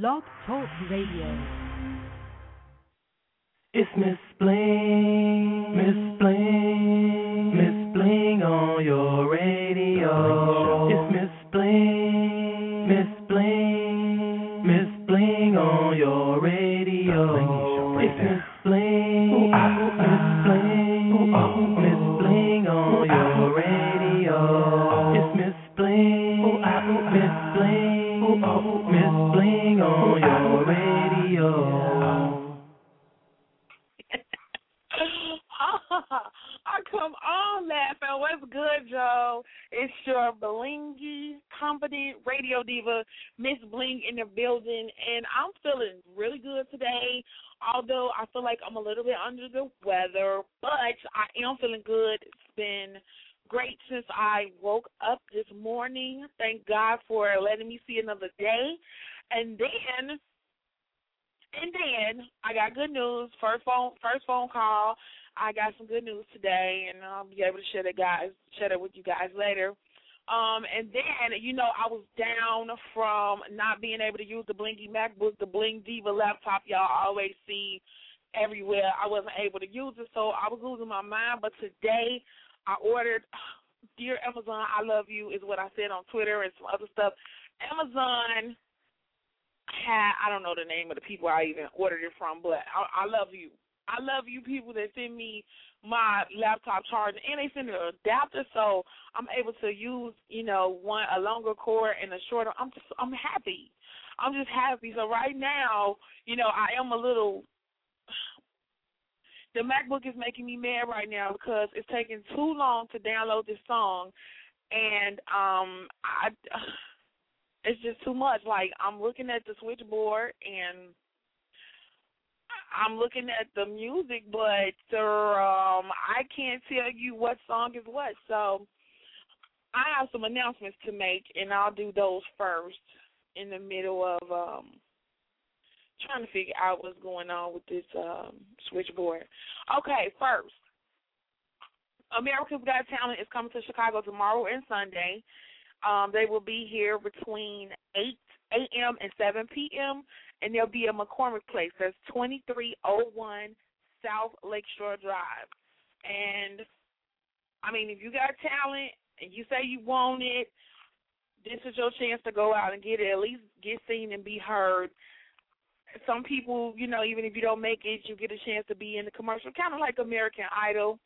Blog Talk Radio. It's Miss Bling, Miss Bling, Joe? It's your Blingy company radio diva, Miss Bling in the building, and I'm feeling really good today. Although I feel like I'm a little bit under the weather, but I am feeling good. It's been great since I woke up this morning. Thank God for letting me see another day. And then and then I got good news. First phone first phone call. I got some good news today and I'll be able to share that guys share that with you guys later. Um and then, you know, I was down from not being able to use the Blingy MacBook, the Bling Diva laptop y'all always see everywhere. I wasn't able to use it, so I was losing my mind. But today I ordered Dear Amazon, I love you is what I said on Twitter and some other stuff. Amazon had I don't know the name of the people I even ordered it from, but I, I love you. I love you people that send me my laptop charger and they send an adapter so I'm able to use, you know, one a longer cord and a shorter I'm just I'm happy. I'm just happy. So right now, you know, I am a little the MacBook is making me mad right now because it's taking too long to download this song and um I it's just too much. Like I'm looking at the switchboard and I'm looking at the music, but um, I can't tell you what song is what. So I have some announcements to make, and I'll do those first in the middle of um, trying to figure out what's going on with this um, switchboard. Okay, first, America's Got Talent is coming to Chicago tomorrow and Sunday. Um, they will be here between 8 a.m. and 7 p.m and there'll be a McCormick Place. That's 2301 South Lakeshore Drive. And I mean, if you got talent and you say you want it, this is your chance to go out and get it. At least get seen and be heard. Some people, you know, even if you don't make it, you get a chance to be in the commercial, kind of like American Idol.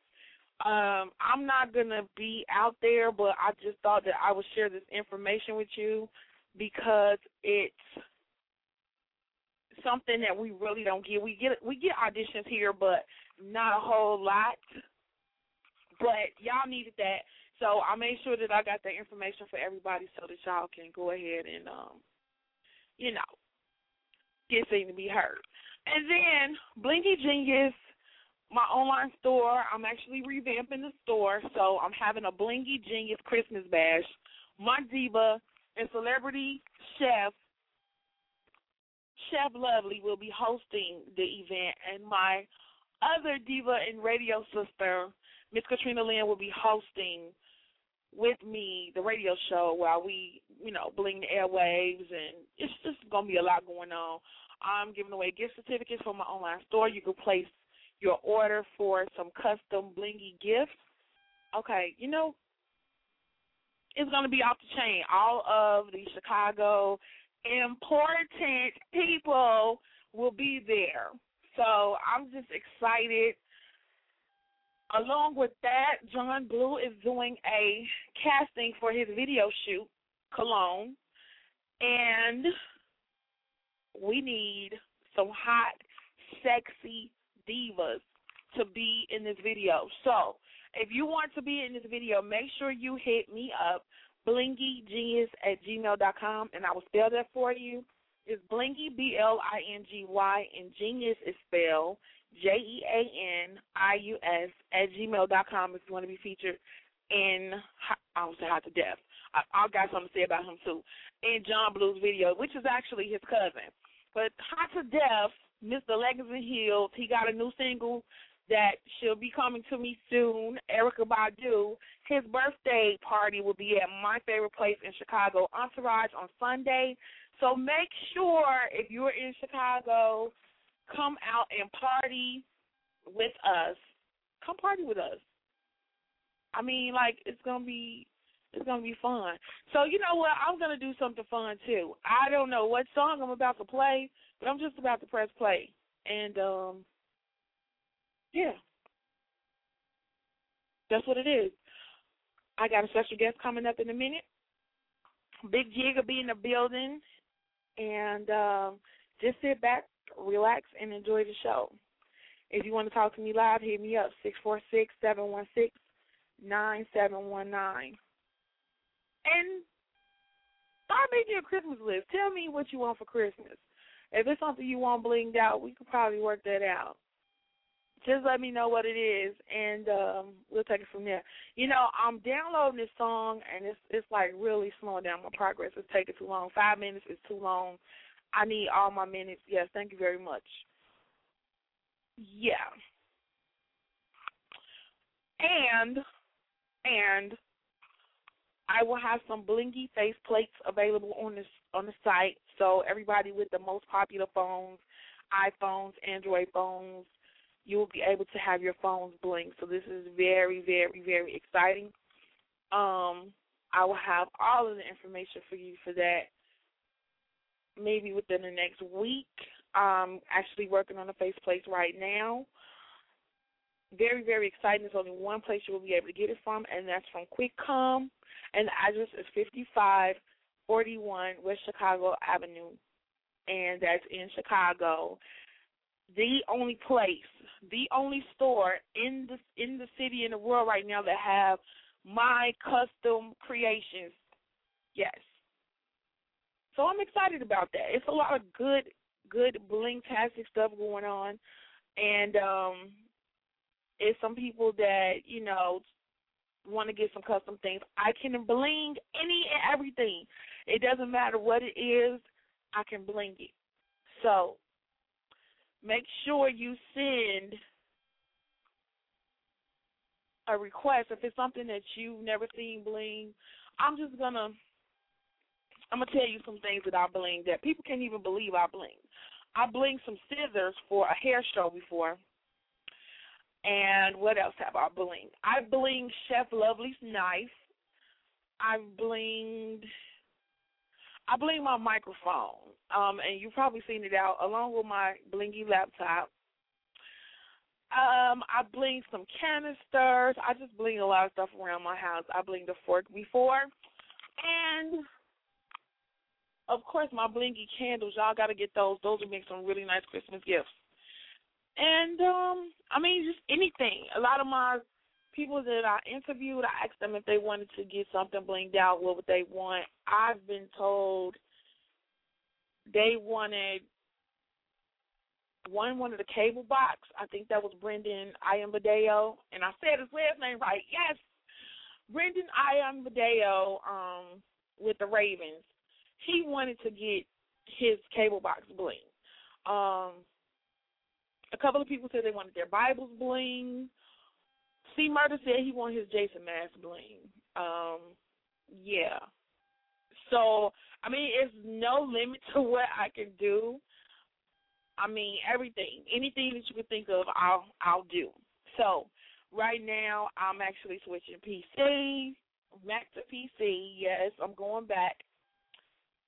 Um, I'm not gonna be out there, but I just thought that I would share this information with you because it's something that we really don't get. We get we get auditions here, but not a whole lot. But y'all needed that, so I made sure that I got the information for everybody, so that y'all can go ahead and um, you know, get seen to be heard. And then Blingy Genius, my online store. I'm actually revamping the store, so I'm having a Blingy Genius Christmas bash. My diva and celebrity chef Chef Lovely will be hosting the event, and my other diva and radio sister, Miss Katrina Lynn, will be hosting with me the radio show while we, you know, bling the airwaves, and it's just gonna be a lot going on. I'm giving away gift certificates from my online store. You can place your order for some custom blingy gifts. Okay, you know, it's gonna be off the chain. All of the Chicago important people will be there. So I'm just excited. Along with that, John Blue is doing a casting for his video shoot, Cologne. And we need some hot, sexy divas to be in this video. So if you want to be in this video, make sure you hit me up blingygenius at gmail.com, and I will spell that for you. It's blingy, B L I N G Y, and genius is spelled J E A N I U S at gmail.com if you want to be featured in, I don't say Hot to Death. I, I got something to say about him too. In John Blue's video, which is actually his cousin. But Hot to Death, Mr. Legacy Hills, he got a new single that she'll be coming to me soon, Erykah Badu. His birthday party will be at my favorite place in Chicago, Entourage, on Sunday. So make sure if you're in Chicago, come out and party with us. Come party with us. I mean, like it's gonna be it's gonna be fun. So you know what? I'm gonna do something fun too. I don't know what song I'm about to play, but I'm just about to press play. And um yeah. That's what it is. I got a special guest coming up in a minute. Big Jig will be in the building and um just sit back, relax and enjoy the show. If you want to talk to me live, hit me up six four six seven one six nine seven one nine. And start making a Christmas list. Tell me what you want for Christmas. If it's something you want blinged out, we could probably work that out. Just let me know what it is, and um, we'll take it from there. You know, I'm downloading this song, and it's it's like really slowing down my progress. It's taking too long. Five minutes is too long. I need all my minutes. Yes, thank you very much. Yeah. And and I will have some blingy face plates available on this on the site. So everybody with the most popular phones, iPhones, Android phones, you will be able to have your phones bling. So this is very, very, very exciting. Um, I will have all of the information for you for that maybe within the next week. I'm actually working on the faceplates right now. Very, very exciting. There's only one place you will be able to get it from, and that's from QuickCom. And the address is 5541 West Chicago Avenue, and that's in Chicago. The only place, the only store in the in the city in the world right now that have my custom creations. Yes. So I'm excited about that. It's a lot of good good bling tastic stuff going on. And um it's some people that, you know, want to get some custom things. I can bling any and everything. It doesn't matter what it is, I can bling it. So make sure you send a request if it's something that you've never seen bling. I'm just gonna I'm gonna tell you some things that I bling that people can't even believe I bling. I bling some scissors for a hair show before. And what else have I bling I bling Chef Lovely's knife. I've blinged I blinged my microphone. Um, and you've probably seen it out along with my blingy laptop. Um, I bling some canisters. I just bling a lot of stuff around my house. I blinged a fork before. And of course, my blingy candles. Y'all got to get those. Those would make some really nice Christmas gifts. And um, I mean, just anything. A lot of my people that I interviewed, I asked them if they wanted to get something blinged out. What would they want? I've been told they wanted one wanted a cable box. I think that was Brendon Ayanbadejo, and I said his last name right. Yes, Brendon Ayanbadejo um, with the Ravens he wanted to get his cable box bling. Um, a couple of people said they wanted their Bibles bling. C Murder said he wanted his Jason Mask bling. Um, yeah. So I mean, it's no limit to what I can do. I mean, everything, anything that you can think of, I'll I'll do. So right now, I'm actually switching PC, Mac to PC. Yes, I'm going back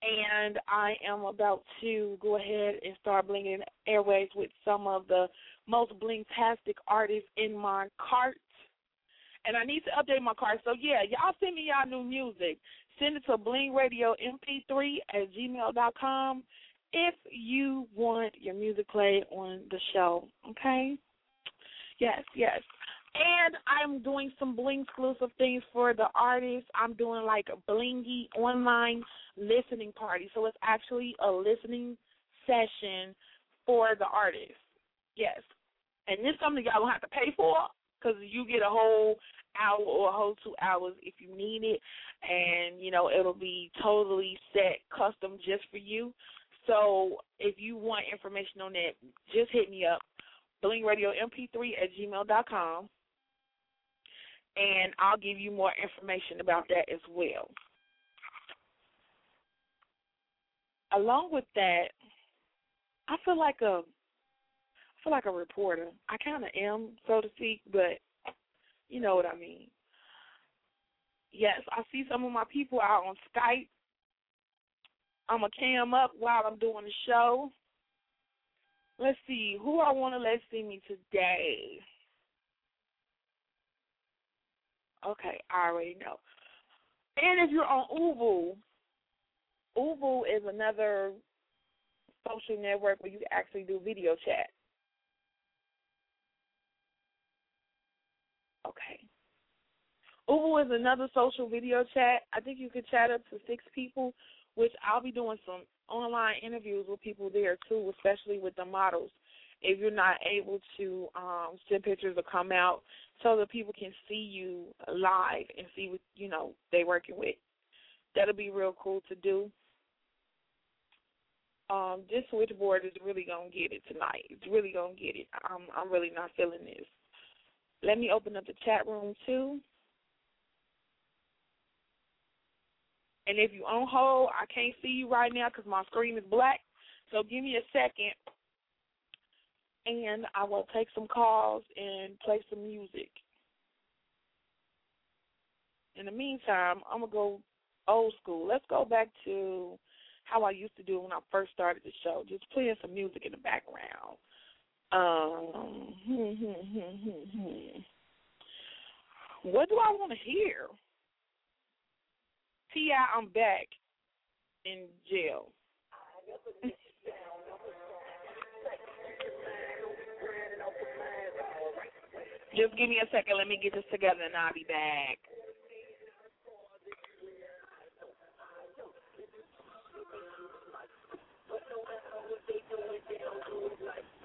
and I am about to go ahead and start blinging airways with some of the most blingtastic artists in my cart. And I need to update my cart. So yeah, y'all send me y'all new music. Send it to blingradiomp3 at gmail dot com if you want your music played on the show. Okay? Yes, yes. And I'm doing some bling exclusive things for the artists. I'm doing like a blingy online listening party. So it's actually a listening session for the artists. Yes. And this is something y'all don't have to pay for because you get a whole hour or a whole two hours if you need it. And, you know, it'll be totally set custom just for you. So if you want information on that, just hit me up. BlingRadioMP3 at gmail dot com and I'll give you more information about that as well. along with that, I feel like a I feel like a reporter. I kind of am, so to speak, but you know what I mean. Yes, I see some of my people out on Skype. I'm going to cam up while I'm doing the show. Let's see, who I want to let see me today. Okay, I already know. And if you're on ooVoo, ooVoo is another social network where you actually do video chat. Okay. ooVoo is another social video chat. I think you could chat up to six people, which I'll be doing some online interviews with people there too, especially with the models. If you're not able to um, send pictures or come out, so that people can see you live and see what you know they're working with. That'll be real cool to do. Um, this switchboard is really gonna get it tonight. It's really gonna get it. I'm I'm really not feeling this. Let me open up the chat room too. And if you on hold, I can't see you right now because my screen is black. So give me a second, and I will take some calls and play some music. In the meantime, I'm gonna go old school. Let's go back to how I used to do when I first started the show, just playing some music in the background. Um, hmm, hmm, hmm, what do I want to hear? Ti, I'm back in jail. Just give me a second. Let me get this together, and I'll be back. But no matter what they do, they don't do it like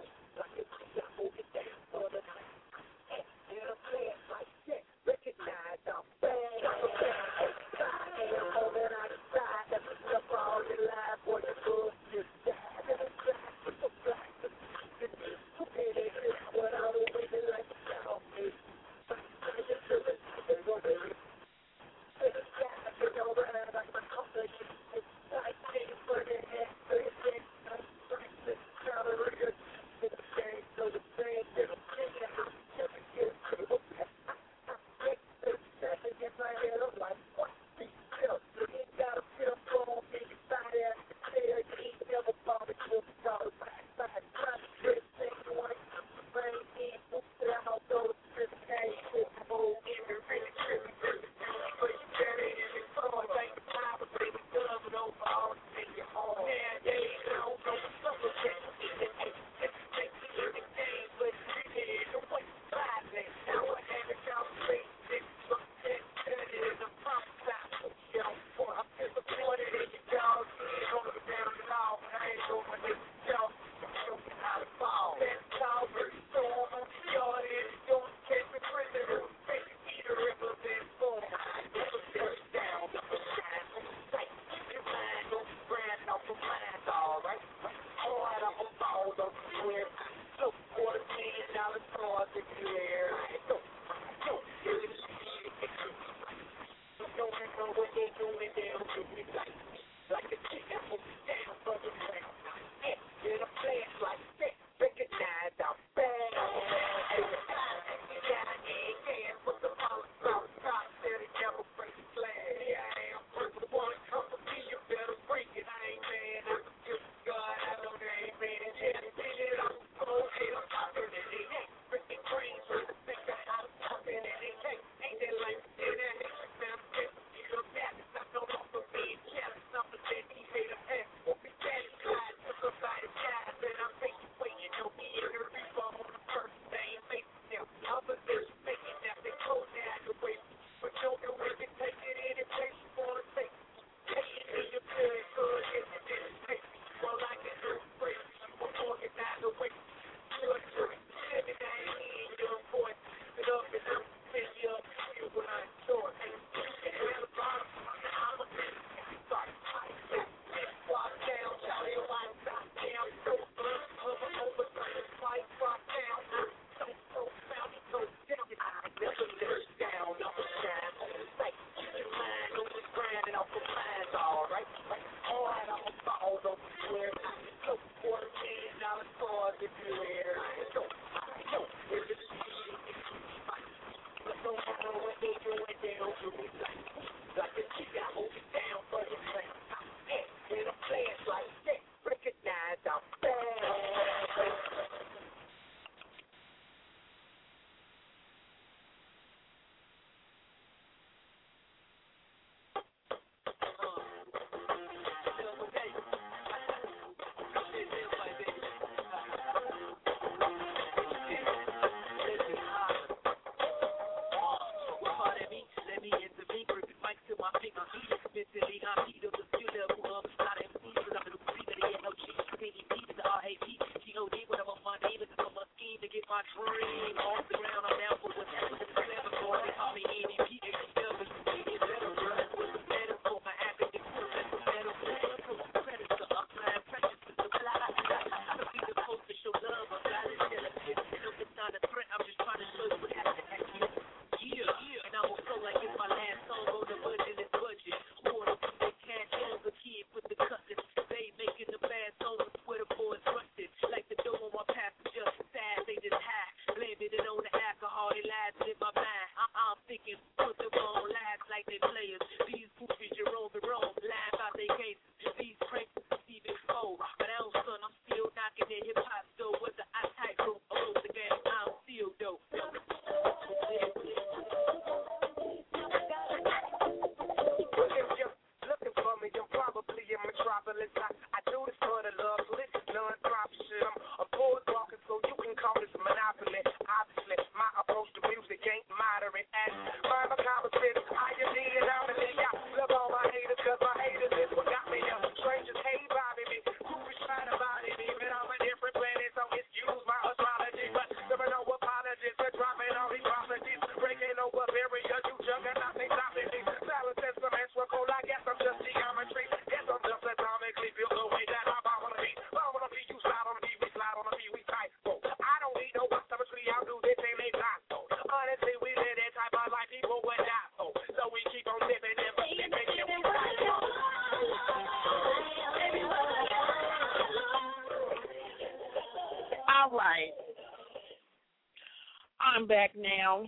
I'm back now,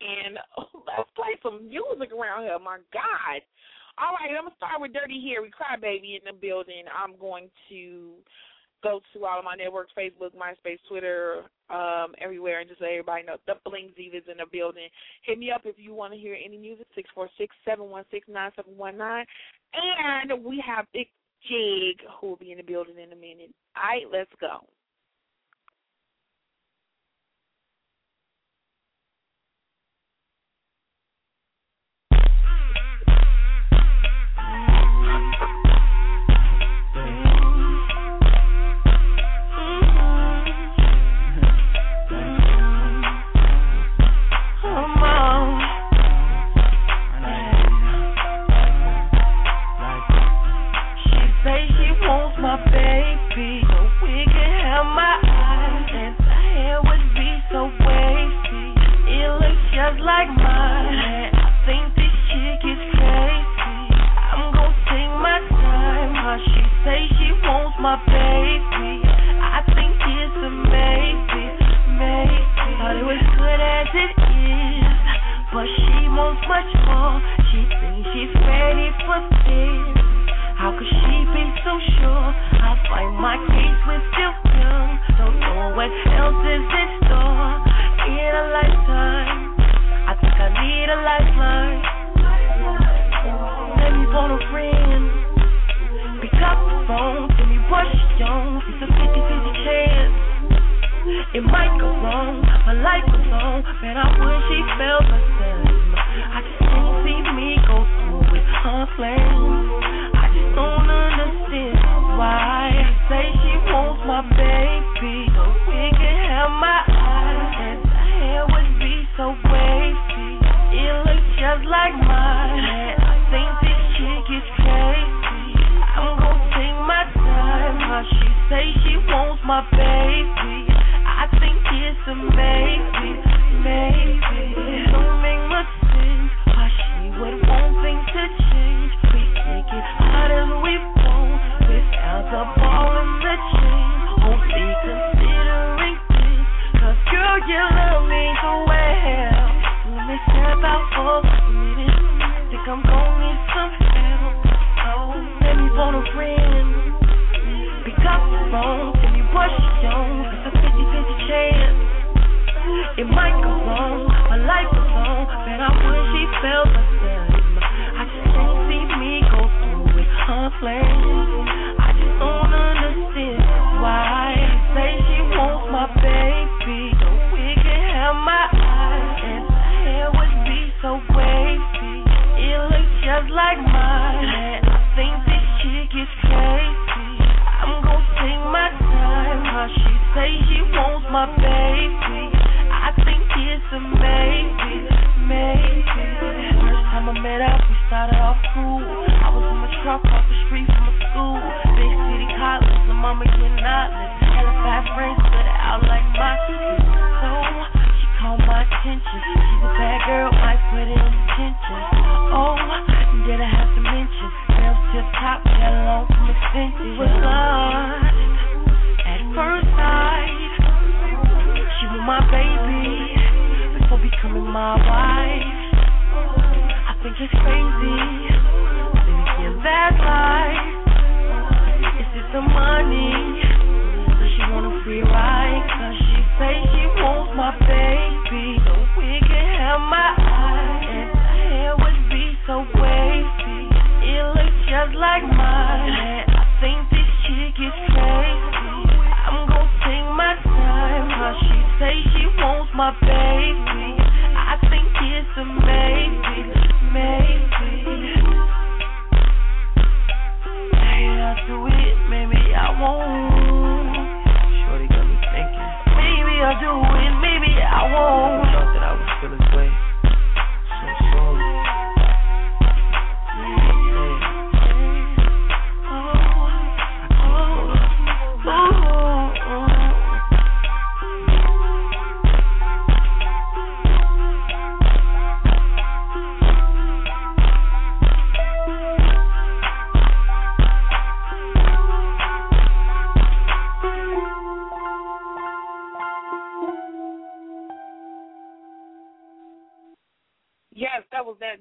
and let's play some music around here. My God! All right, I'm gonna start with Dirty Harry, Crybaby in the building. I'm going to go to all of my networks: Facebook, MySpace, Twitter, um, everywhere, and just let everybody know the Bling is in the building. Hit me up if you want to hear any music. Six four six seven one six nine seven one nine, and we have Big Jig who will be in the building in a minute. All right, let's go.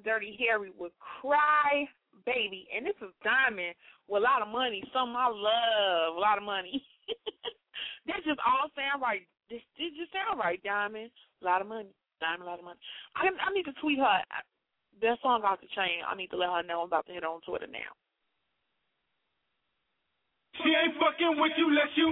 Dirty Harry would cry baby. And this is Diamond with a lot of money, something I love, a lot of money. that just all sound right. This, this just sound right, Diamond. A lot of money, Diamond, a lot of money. I I need to tweet her. That song off the chain. I need to let her know I'm about to hit her on Twitter now. She ain't fucking with you unless you.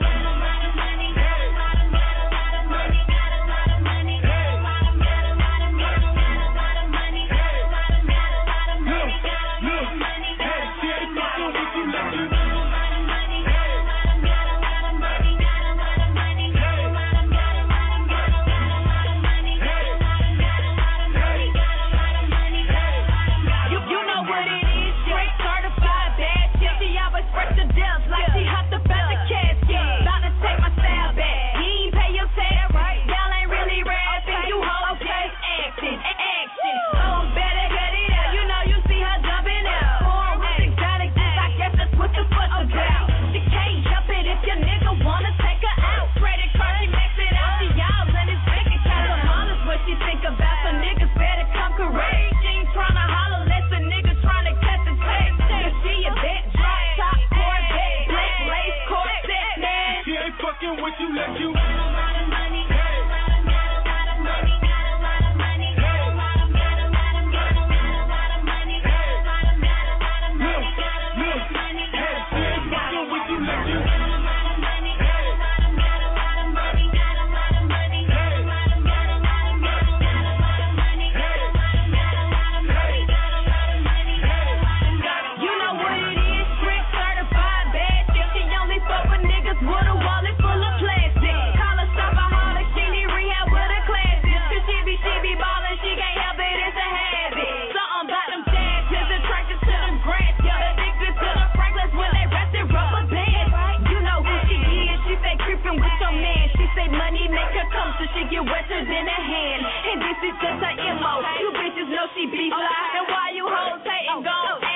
this just a emo. You bitches know she be fly. And why you hoes hating Go.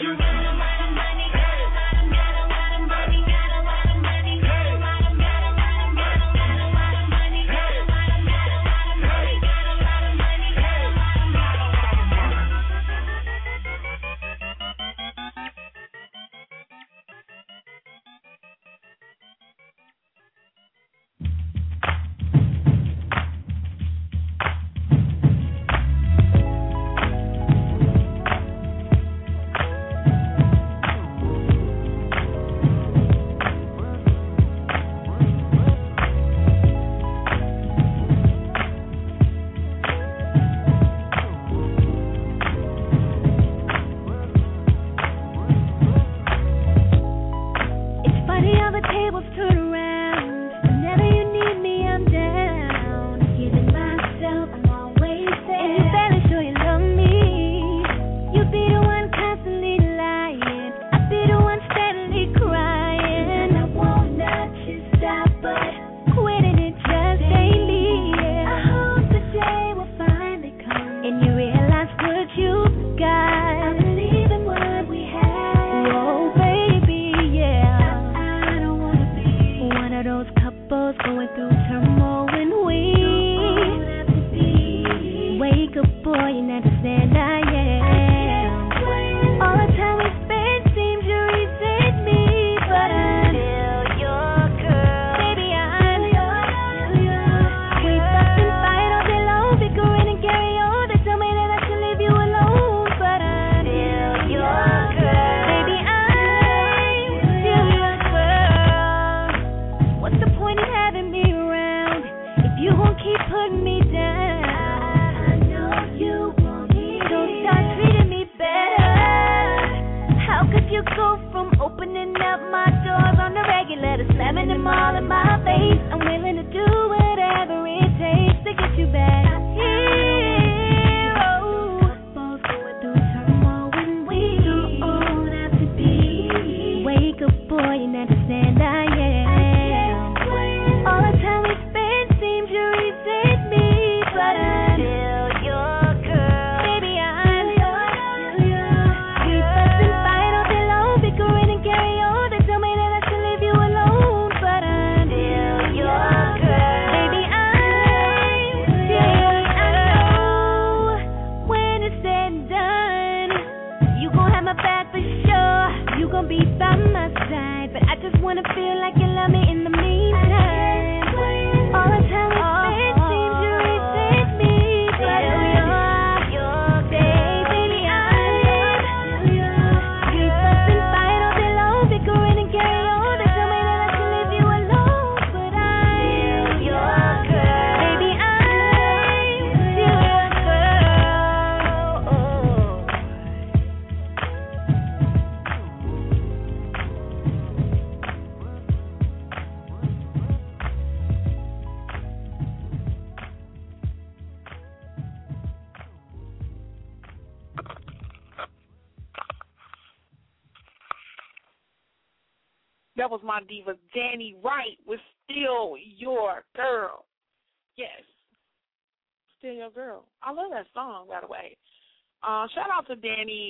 You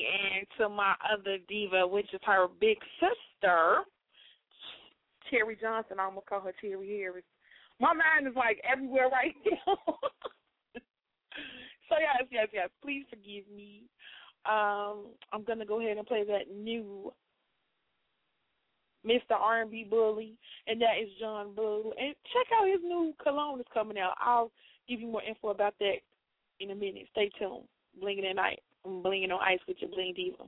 and to my other diva, which is her big sister, Terry Johnson. I'm gonna call her Terry Harris. My mind is like everywhere right now. so yes, yes, yes. Please forgive me. Um, I'm gonna go ahead and play that new Mr. R&B Bully, and that is John Bull. And check out his new cologne is coming out. I'll give you more info about that in a minute. Stay tuned. Bling at night from Blinging on Ice with your Bling Diva.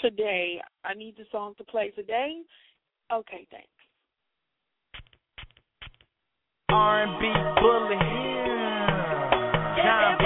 Today, I need the song to play today. Okay, thanks. R&B bully, yeah. John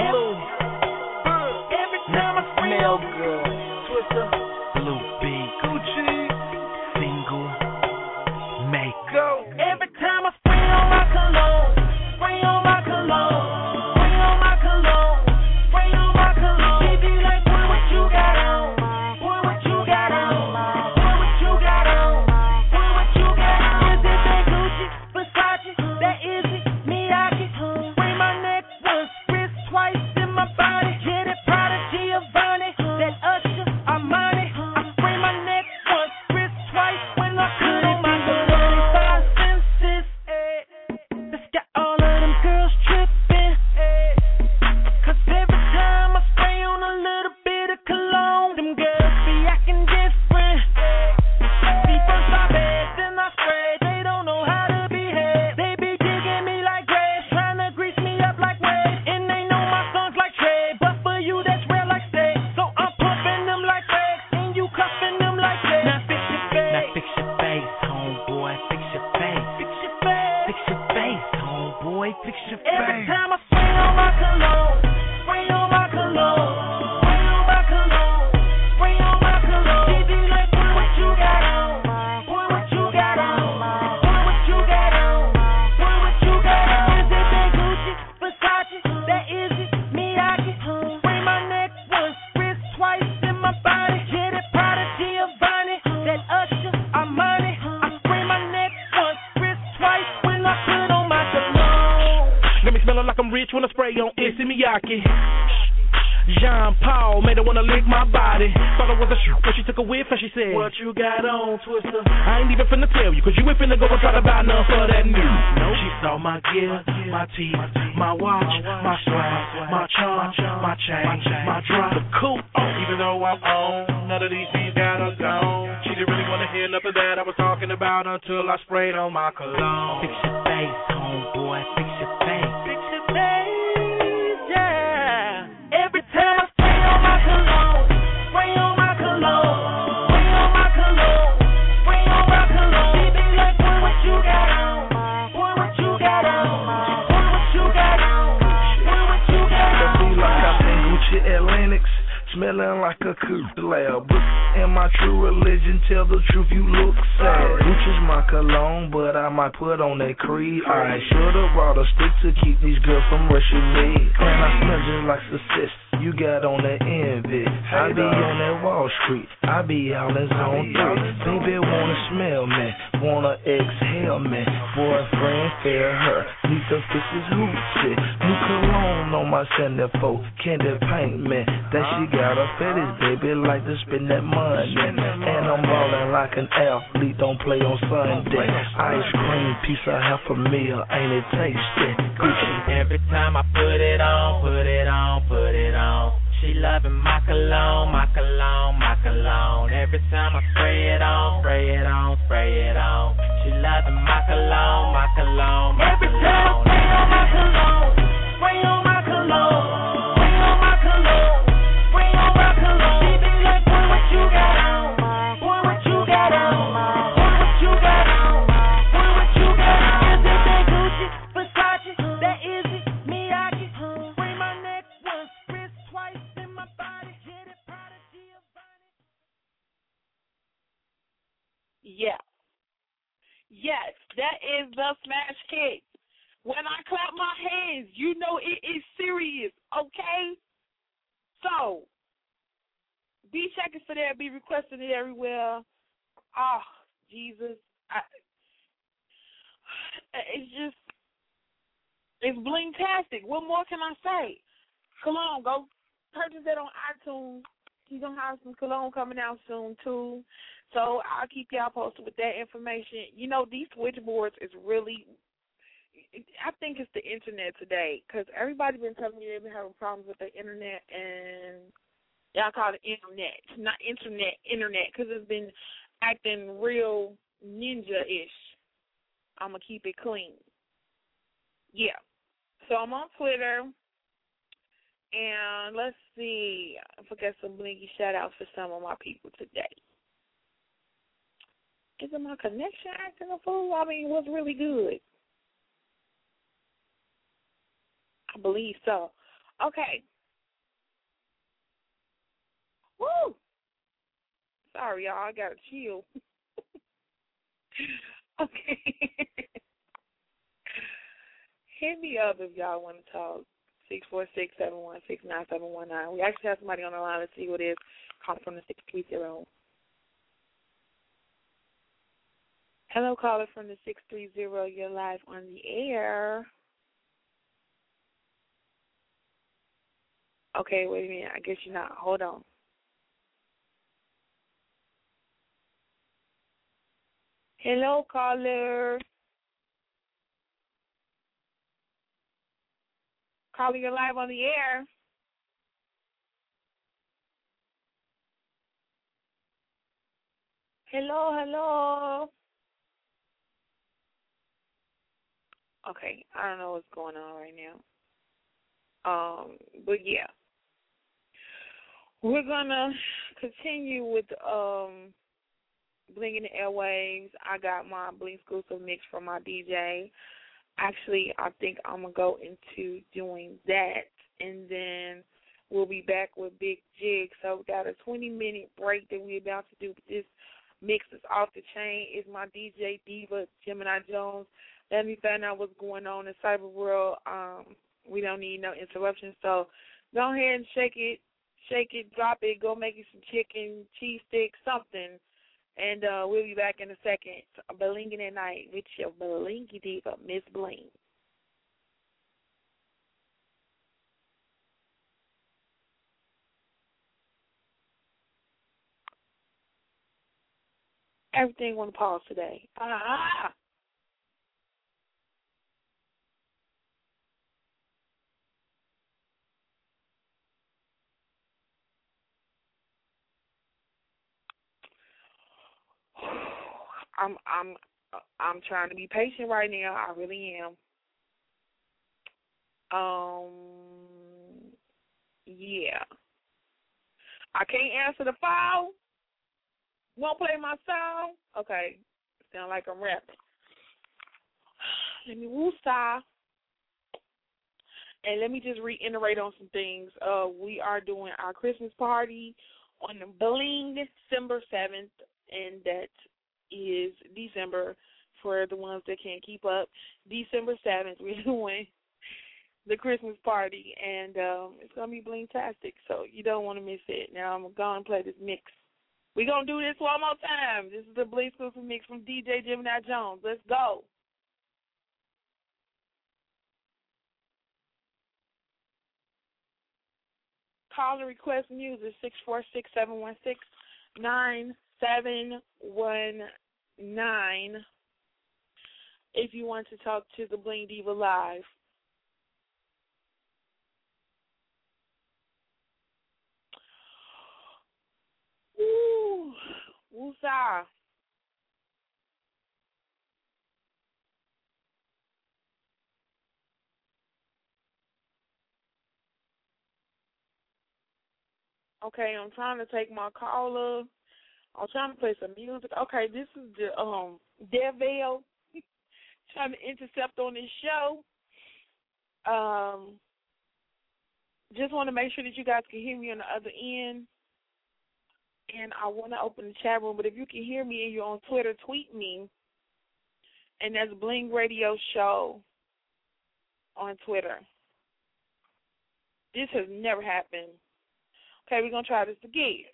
a whiff and she said, What you got on, Twister? I ain't even finna tell you, cause you ain't finna go and try to buy none for that new. No, she saw my gear, my teeth, my watch, my swag, my charm, my chain, my drop, the coupe. Even though I'm on, none of these things got her gone. She didn't really wanna hear nothing that I was talking about until I sprayed on my cologne. Fix your face, homeboy, fix your face. Fix your face, yeah. Every time smelling like a coop lab. And my true religion, tell the truth, you look sad. Gucci's my cologne, but I might put on that creed. I should've brought a stick to keep these girls from rushing me. And I smell just like success. You got on that envy. I be on that Wall Street. I be out in zone three. Baby wanna smell me, wanna exhale me. Boyfriend, fair her, need to fix his hoochie. New cologne on my centerfold, candy paint me. That she got a fetish, baby, like to spend that money. And I'm ballin' like an athlete, don't play on Sunday. Ice cream, piece of half a meal, ain't it tasty? Gucci. Every time I put it on, put it on, put it on. She loving my cologne, my cologne, my cologne. Every time I spray it on, spray it on, spray it on. She loving my cologne, my cologne, my Every Yes, that is the smash hit. When I clap my hands, you know it is serious, okay? So, be checking for that, be requesting it everywhere. Ah, Jesus. I, it's just, it's blingtastic. What more can I say? Cologne, go purchase it on iTunes. He's gonna have some cologne coming out soon too. So I'll keep y'all posted with that information. You know, these switchboards is really. I think it's the internet today because everybody's been telling me they've been having problems with the internet and y'all call it internet, not internet, internet because it's been acting real ninja-ish. I'm gonna keep it clean. Yeah. So I'm on Twitter. And let's see. I forgot some blinky shout outs for some of my people today. Is my connection acting a fool? I mean, was really good. I believe so. Okay. Woo! Sorry, y'all. I got to chill. okay. Hit me up if y'all want to talk. Six four six seven one six nine seven one nine. We actually have somebody on the line. Let's see who it is. Call from the six three zero. Hello, caller from the six three zero. You're live on the air. Okay, wait a minute. I guess you're not. Hold on. Hello, caller. Caller, you're live on the air. Hello, hello. Okay, I don't know what's going on right now. Um, but yeah, we're gonna continue with um blinging the airwaves. I got my bling exclusive mix from my DJ. Actually, I think I'm gonna go into doing that, and then we'll be back with Big Jig. So we got a 20 minute break that we're about to do. But this mix is off the chain. Is my DJ Diva Gemini Jones everything that was going on in cyber world. Um, we don't need no interruptions. So go ahead and shake it, shake it, drop it, go make you some chicken, cheese sticks, something. And uh, we'll be back in a second. Blinging at night with your blinky diva, Miss Bling. Everything went to pause today. Ah! I'm I'm I'm trying to be patient right now. I really am. Um yeah. I can't answer the phone. Won't play my song? Okay. Sound like I'm rapping. Let me woosah. And let me just reiterate on some things. Uh, we are doing our Christmas party on the Bling December seventh, and that is December for the ones that can't keep up. December seventh, we're doing the Christmas party, and um, it's gonna be bling-tastic. So you don't want to miss it. Now I'm gonna and play this mix. We're gonna do this one more time. This is the Bling exclusive mix from DJ Gemini Jones. Let's go. Call and request music six four six seven one six nine seven one nine. If you want to talk to the Bling Diva live. Woosah. Okay, I'm trying to take my caller. I'm trying to play some music. Okay, this is the um Deville trying to intercept on this show. Um, just want to make sure that you guys can hear me on the other end. And I want to open the chat room, but if you can hear me and you're on Twitter, tweet me. And that's Bling Radio Show on Twitter. This has never happened. Okay, we're gonna try this again.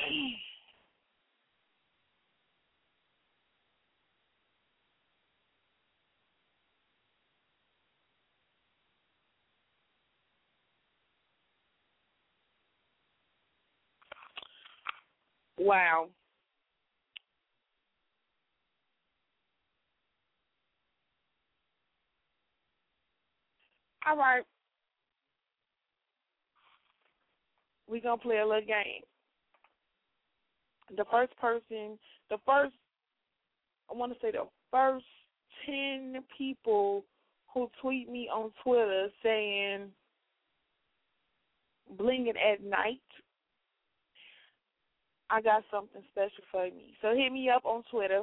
Wow. All right. We're going to play a little game. The first person, the first, I want to say the first 10 people who tweet me on Twitter saying blinging at night I got something special for me. So hit me up on Twitter,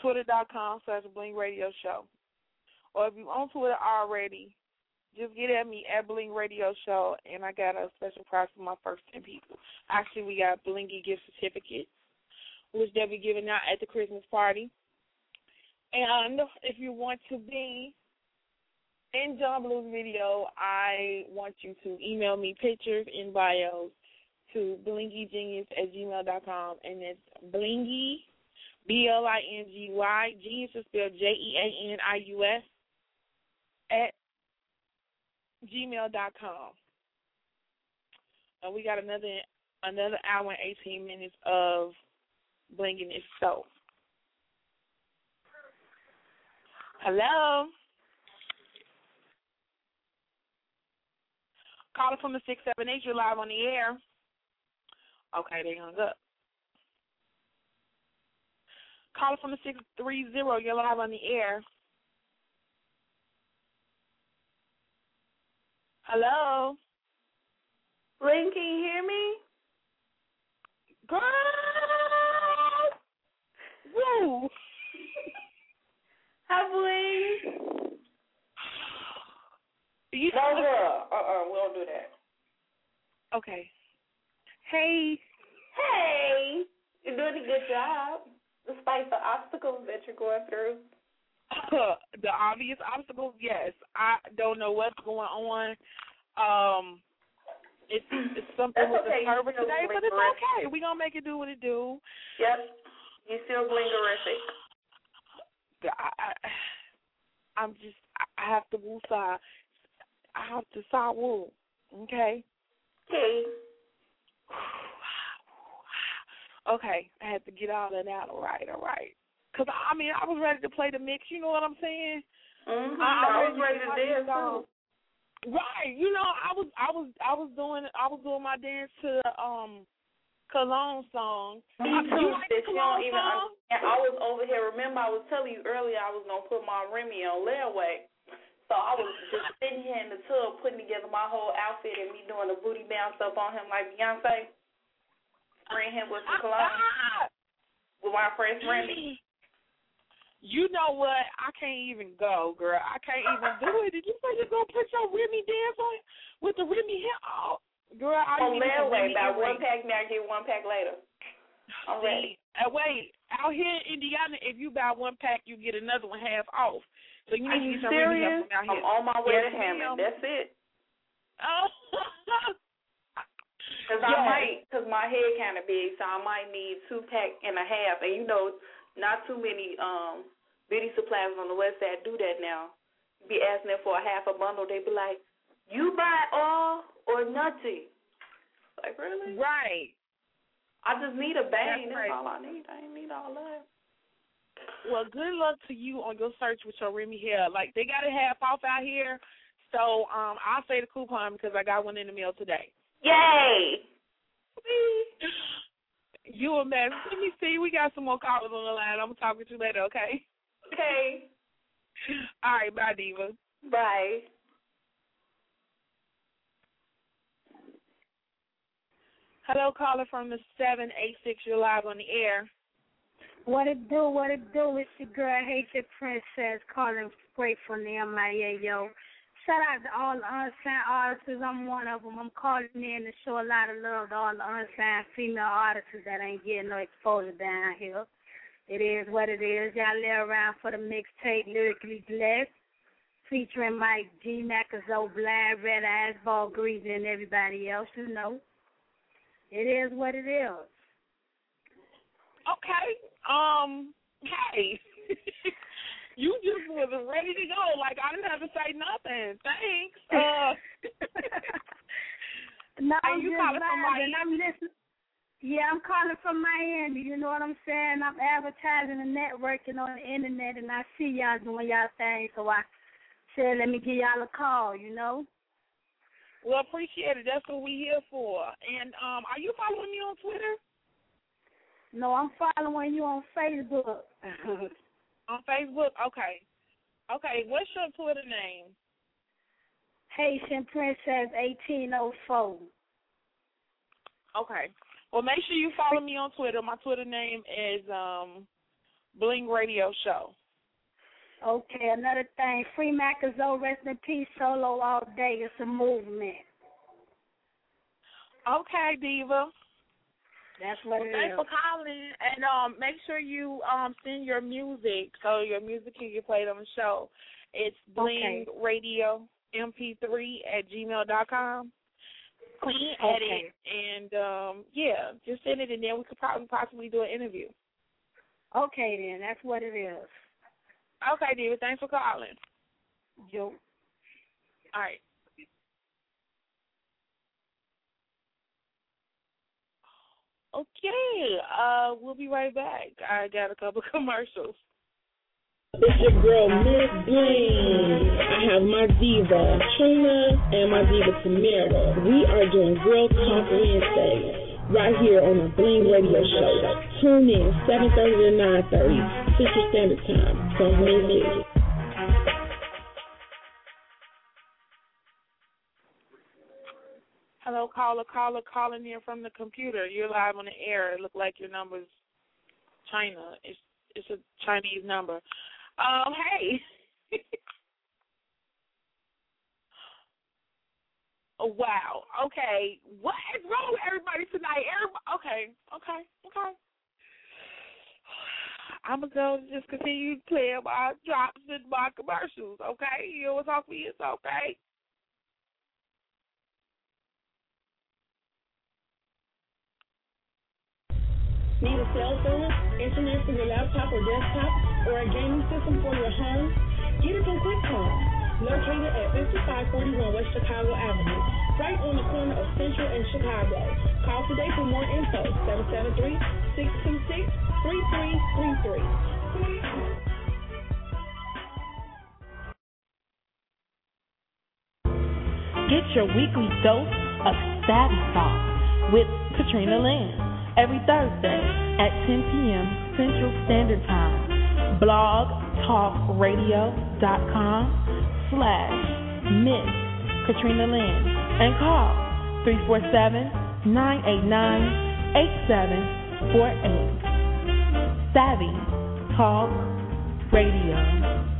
twitter.com slash Bling Radio Show. Or if you're on Twitter already, just get at me at Bling Radio Show, and I got a special prize for my first 10 people. Actually, we got Blingy gift certificates, which they'll be giving out at the Christmas party. And if you want to be in John Blue's video, I want you to email me pictures and bios to blingygenius at gmail dot com, and it's blingy, B L I N G Y, genius is spelled J E A N I U S, at gmail dot com. And we got another another hour and eighteen minutes of blinging itself. Hello. Caller from the six seven eight. You're live on the air. Okay, they hung up. Caller from the six three zero. You're live on the air. Hello. Lynn, can you hear me? Girl. Woo. Hi, Bling. You No, girl. Uh-uh, we don't do that. Okay. Hey. Hey, you're doing a good job, despite the obstacles that you're going through. the obvious obstacles, yes. I don't know what's going on. Um It's it's something That's with okay, the server today, but it's okay. We're gonna make it do what it do. Yep. You still blingerific. I, I, I'm just I I have to woo side. I have to side woo. Okay. Okay. Okay, I had to get all that out. All right, all right. Cause I mean, I was ready to play the mix. You know what I'm saying? Mm-hmm. I- I was ready to dance too. Right. You know, I was I was I was doing I was doing my dance to the um Cologne song. Me too. you like the Cologne don't even song? understand. I was over here. Remember, I was telling you earlier I was gonna put my Remy on layaway. So I was just sitting here in the tub putting together my whole outfit and me doing the booty bounce up on him like Beyonce, spraying him with the cologne with my friend Remy. You know what? I can't even go, girl. I can't even do it. Did you say you're gonna put your Remy dance on with the Remy hair? Oh, girl, I On layaway, about one pack now, get one pack later. I'm ready. Uh, wait, out here in Indiana, if you buy one pack, you get another one half off. So you Are need you to get some Remy out here. I'm on my way Yes, to Hammond. That's it. Oh. Cause I might, cause my head kind of big, so I might need two pack and a half. And you know, not too many um beauty supplies on the west side do that now. Be asking them for a half a bundle. They be like, "You buy all or nothing." Like really? right. I just need a bang. That's That's, all I need. I ain't need all that. Well, good luck to you on your search with your Remy hair. Like they got it half off out here. So um I'll say the coupon because I got one in the mail today. Yay! You a mess. Let me see. We got some more callers on the line. I'm gonna talk with you later, okay? Okay. All right, bye, Diva. Bye. Hello, caller from the seven eight six. You're live on the air. What it do, what it do, it's your girl, Haitian Princess, calling straight from the MIA, yo. Shout out to all the unsigned artists. I'm one of them. I'm calling in to show a lot of love to all the unsigned female artists that ain't getting no exposure down here. It is what it is. Y'all lay around for the mixtape, Lyrically Blessed, featuring Mike G, Macazo, Blind, Red Eyes, Ball Greasy, and everybody else, you know. It is what it is. Okay. Um. Hey. you just was ready to go. Like I didn't have to say nothing. Thanks. Uh. No, I'm you calling from vibing. I'm listening. Yeah, I'm calling from Miami. You know what I'm saying? I'm advertising and networking on the internet, and I see y'all doing y'all thing, so I said, let me give y'all a call. You know? Well, appreciate it. That's what we here for. And um, are you following me on Twitter? No, I'm following you on Facebook. On Facebook? Okay. Okay. What's your Twitter name? Haitian Princess 1804. Okay. Well, make sure you follow me on Twitter. My Twitter name is um Bling Radio Show. Okay, another thing, Free Macazo, rest in peace, solo all day. It's a movement. Okay, Diva. That's what Well, thanks is. for calling, and um, make sure you um send your music so your music can get played on the show. It's Bling Okay. Radio MP3 at gmail dot com. Clean Okay. edit, and um, yeah, just send it, and then we could probably possibly do an interview. Okay, then. That's what it is. Okay, Diva. Thanks for calling. Yo. All right. Okay, uh, we'll be right back. I got a couple commercials. It's your girl Miss Bling. I have my diva Trina and my diva Tamara. We are doing Girl Talk Wednesday right here on the Bling Radio Show. Tune in 7:30 to 9:30 Central Standard Time. Don't miss it. Hello, caller, caller, calling here from the computer. You're live on the air. It looked like your number's China. It's it's a Chinese number. Um, hey. oh, wow. Okay. What is wrong with everybody tonight? Everybody. Okay. Okay. Okay. I'm gonna go just continue playing my drops and my commercials. Okay. You know what's off me? It's okay. Need a cell phone, internet for your laptop or desktop, or a gaming system for your home? Get it from QuickCom, located at 5541 West Chicago Avenue, right on the corner of Central and Chicago. Call today for more info, 773-626-3333. Get your weekly dose of Savvy Talk with Katrina Lynn every Thursday at 10 p.m. Central Standard Time. blogtalkradio.com slash Miss Katrina Lynn and call 347-989-8748. Savvy Talk Radio.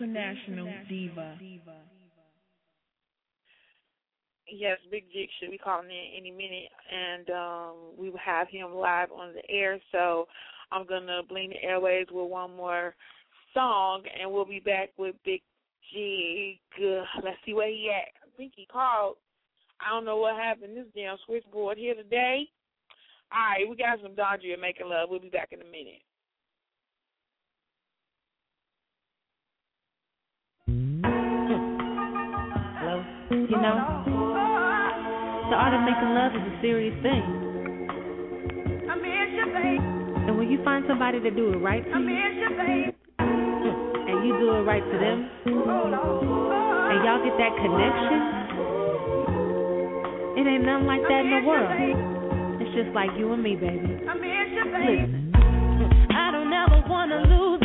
International Diva. Yes, Big Jig should be calling in any minute, and um, we will have him live on the air. So I'm gonna bling the airways with one more song, and we'll be back with Big Jig. Let's see where he at. I think he called. I don't know what happened. This damn switchboard here today. All right, we got some Dondria making love. We'll be back in a minute. You know, the art of making love is a serious thing. And when you find somebody to do it right to you, and you do it right to them, and y'all get that connection, it ain't nothing like that in the world. It's just like you and me, baby. Listen. I don't ever wanna lose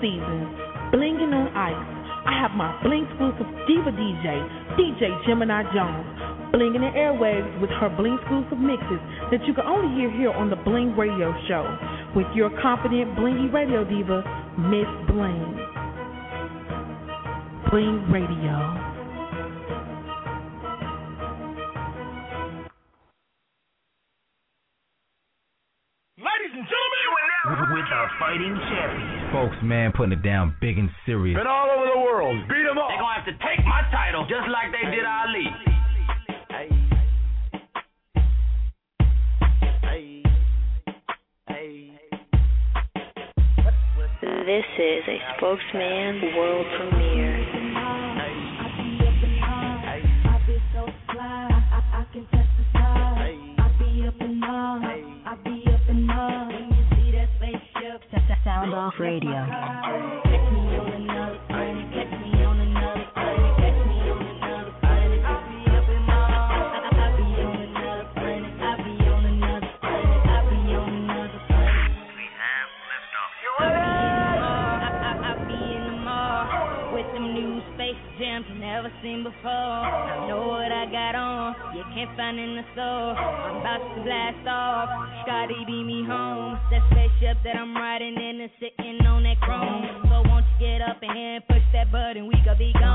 This season, Blinging on Ice, I have my Bling exclusive diva DJ, DJ Gemini Jones, blinging the airwaves with her Bling exclusive mixes that you can only hear here on the Bling Radio Show with your confident blingy radio diva, Miss Bling. Bling Radio. Ladies and gentlemen, With our fighting champions. Folks, man, putting it down big and serious. Been all over the world. Beat 'em up. They're gonna have to take my title just like they did Ali. This is a spokesman you in the store. I'm about to blast off, Scotty beat me home. That spaceship that I'm riding in is sitting on that chrome. So won't you get up in here and push that button, we could be gone.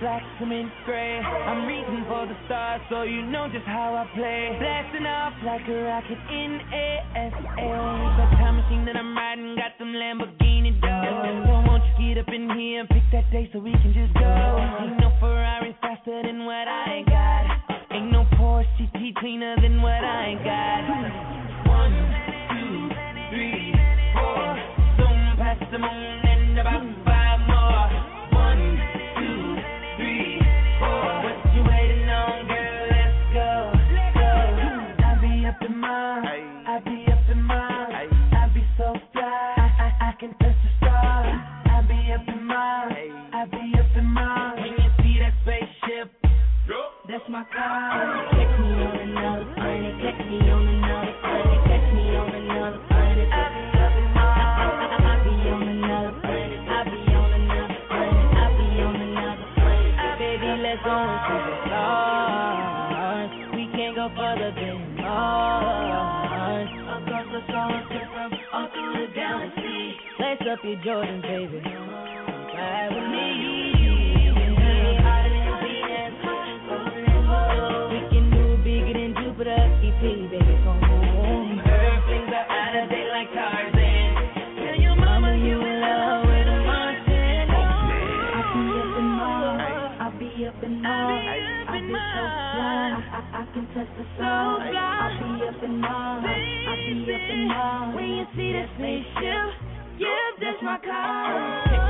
Black, cement gray. I'm reaching for the stars, so you know just how I play. Blasting off like a rocket in ASA. That time machine that I'm riding got some Lamborghini doors. So won't you get up in here and pick that day so we can just go? Ain't no Ferrari faster than what I got. Ain't no Porsche GT cleaner than what I got. One, two, three, four. Zoom past the moon and about my. Catch me on another planet. Catch me on another planet. Catch me on another planet. I be up in mine. I be on another planet. I be on another planet. I be on another planet. Baby, let's go into the stars. We can't go further than Mars. Across the stars, from all through the galaxy. Lace up your Jordan, baby. Fly with me. When you see that spaceship, yeah, that's my car.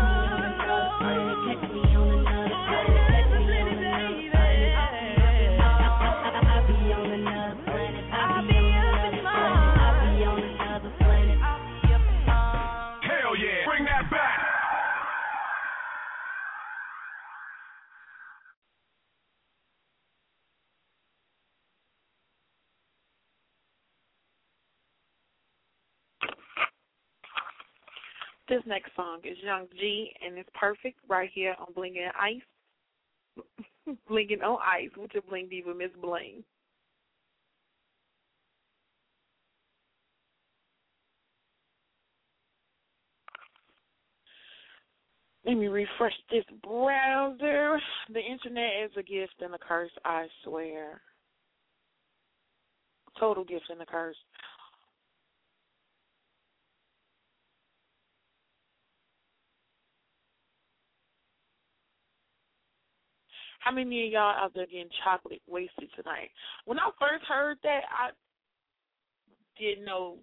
this next song is Young G, and it's perfect right here on Blingin' Ice. Blinging on Ice with your Bling Diva, Miss Bling. Let me refresh this browser. The internet is a gift and a curse, I swear. Total gift and a curse. How many of y'all out there getting chocolate wasted tonight? When I first heard that, I didn't know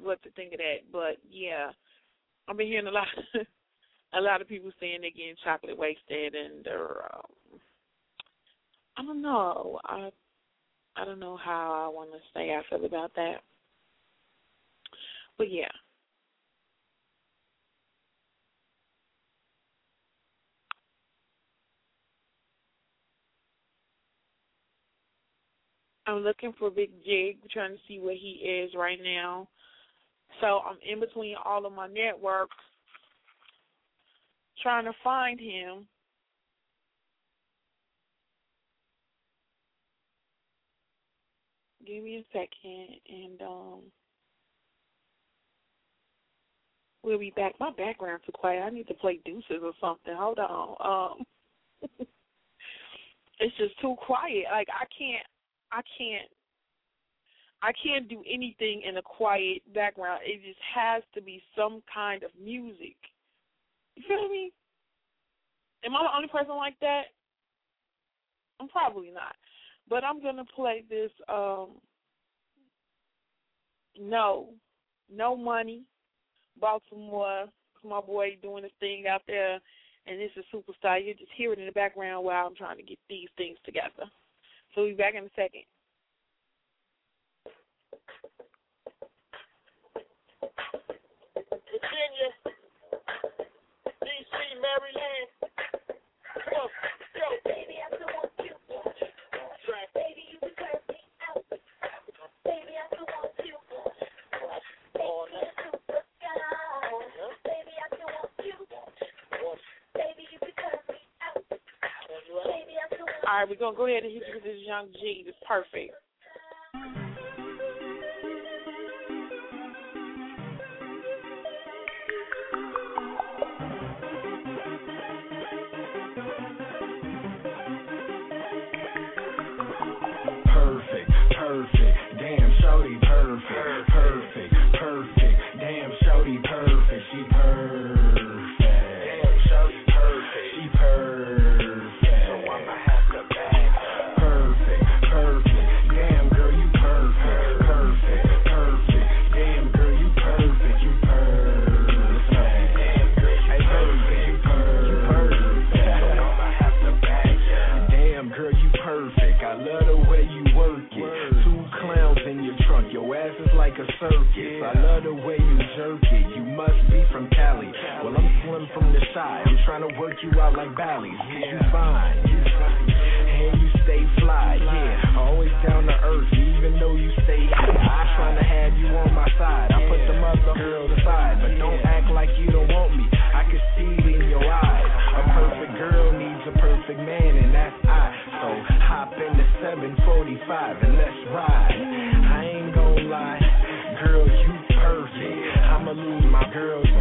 what to think of that. But yeah, I've been hearing a lot, a lot of people saying they're getting chocolate wasted, and they're. Um, I don't know. I, I don't know how I want to say I feel about that. But yeah. I'm looking for Big Jig, trying to see where he is right now. So I'm in between all of my networks trying to find him. Give me a second and um we'll be back. My background's too quiet. I need to play deuces or something. Hold on. Um it's just too quiet. Like I can't I can't I can't do anything in a quiet background. It just has to be some kind of music. You feel me? Am I the only person like that? I'm probably not. But I'm gonna play this um No. No money. Baltimore. My boy doing his thing out there and this is superstar. You just hear it in the background while I'm trying to get these things together. So we'll be back in a second. Virginia, D.C., Maryland. All right, we're gonna go ahead and hit you with this young G. It's perfect. Perfect, circus. I love the way you jerk it. You must be from Cali. Well, I'm slim from the side. I'm trying to work you out like Bally's. You fine. And you stay fly, yeah. Always down to earth, even though you stay here. I'm trying to have you on my side. I put them other girls aside, but don't act like you don't want me. I can see it in your eyes. A perfect girl needs a perfect man, and that's I. So hop in the 745 and let's ride. I girls,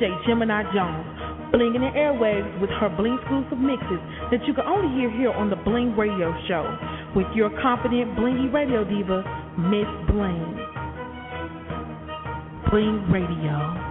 DJ Gemini Jones, blinging the airwaves with her Bling exclusive mixes that you can only hear here on the Bling Radio Show with your confident blingy radio diva, Miss Bling. Bling Radio.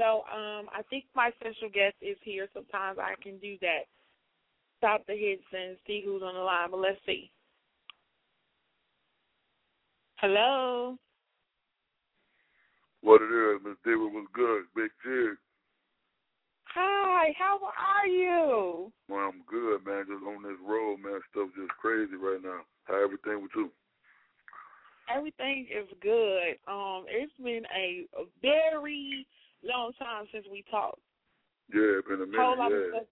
So um I think my special guest is here. Sometimes I can do that. Stop the hits and see who's on the line, but let's see. Hello. What it is, Miss David was good. Big Jig. Hi, how are you? Well, I'm good, man. Just on this road, man. Stuff just crazy right now. How everything with you? Everything is good. Um, it's been a, a very long time since we talked. Yeah, it's been a Whole lot of minute, yeah. stuff.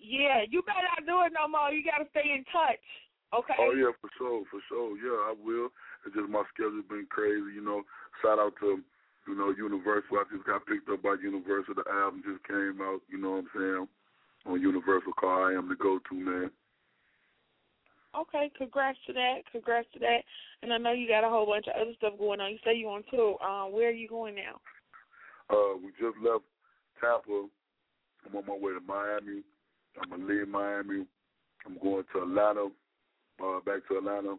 Yeah, you better not do it no more. You gotta stay in touch. Okay. Oh yeah, for sure, for sure. Yeah, I will. It's just my schedule's been crazy, you know. Shout out to, you know, Universal. I just got picked up by Universal. The album just came out, you know what I'm saying? On Universal Car, I am the go to man. Okay, congrats to that. Congrats to that. And I know you got a whole bunch of other stuff going on. You say you on tour. Um, where are you going now? Uh, we just left Tampa. I'm on my way to Miami. I'm gonna leave Miami. I'm going to Atlanta, uh, back to Atlanta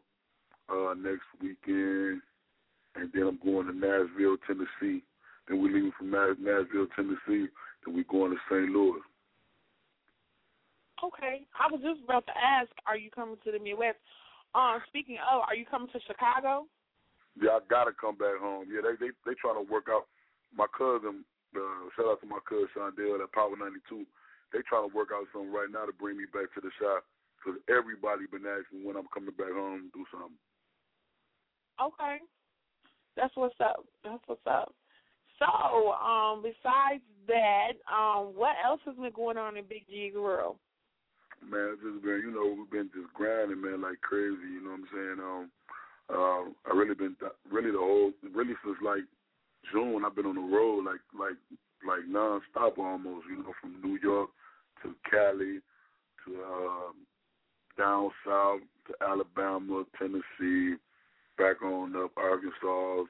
uh, next weekend, and then I'm going to Nashville, Tennessee. Then we're leaving from Nash- Nashville, Tennessee. Then we're going to St. Louis. Okay. I was just about to ask, are you coming to the Midwest? Um, speaking of, are you coming to Chicago? Yeah, I gotta come back home. Yeah, they they they trying to work out. My cousin, uh, shout out to my cousin Shondell at Power 92. They trying to work out something right now to bring me back to the shop because everybody been asking when I'm coming back home to do something. Okay. That's what's up. That's what's up. So, um, besides that, um, what else has been going on in Big G's world? Man, it's just been you know we've been just grinding, man, like crazy. You know what I'm saying? Um, uh, I really been really the whole really since like June I've been on the road like like like nonstop almost. You know, from New York to Cali to um, down south to Alabama, Tennessee, back on up Arkansas.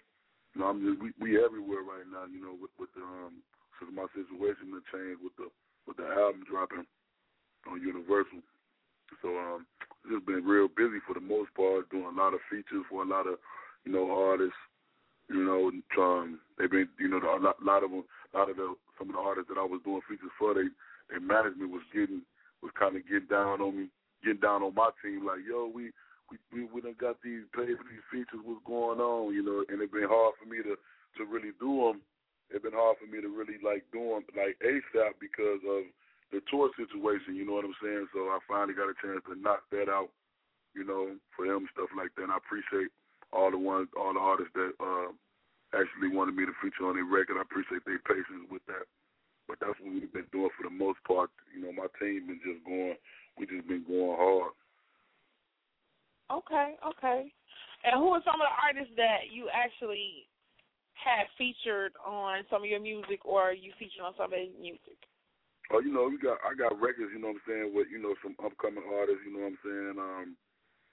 You know, I'm just we we everywhere right now. You know, with with the um, since my situation has changed with the with the album dropping on Universal. So um, just been real busy for the most part, doing a lot of features for a lot of you know artists. You know, and, um, they've been you know a lot, lot of them, a lot of the some of the artists that I was doing features for, they their management was getting was kind of getting down on me. getting down on my team like, yo, we we we, we done got these paid for these features. What's going on? You know, and it's been hard for me to to really do them. It's been hard for me to really like do them like ASAP because of the tour situation. You know what I'm saying? So I finally got a chance to knock that out. You know, for and stuff like that. And I appreciate all the ones, all the artists that uh, actually wanted me to feature on their record. I appreciate their patience with that. But that's what we've been doing for the most part. You know, my team been just going. We just been going hard. Okay, okay. And who are some of the artists that you actually had featured on some of your music, or you featured on some of their music? Oh, you know, we got I got records, you know what I'm saying, with you know some upcoming artists, you know what I'm saying. Um,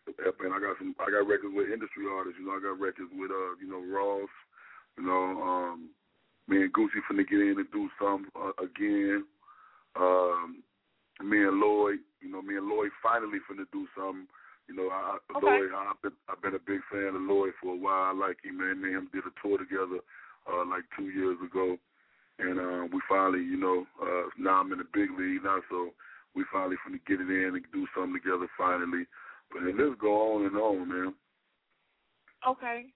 and I got some I got records with industry artists, you know. I got records with uh, you know, Ross, you know, um, me and Gucci finna get in and do some uh, again. Um, me and Lloyd, you know, me and Lloyd finally finna do something. You know, I, Okay. Lloyd, I've been I've been a big fan of Lloyd for a while. I like him, man. Me and him did a tour together uh like two years ago. And um we finally, you know, uh now I'm in the big league now, so we finally finna get it in and do something together finally. But then let's go on and on, man. Okay.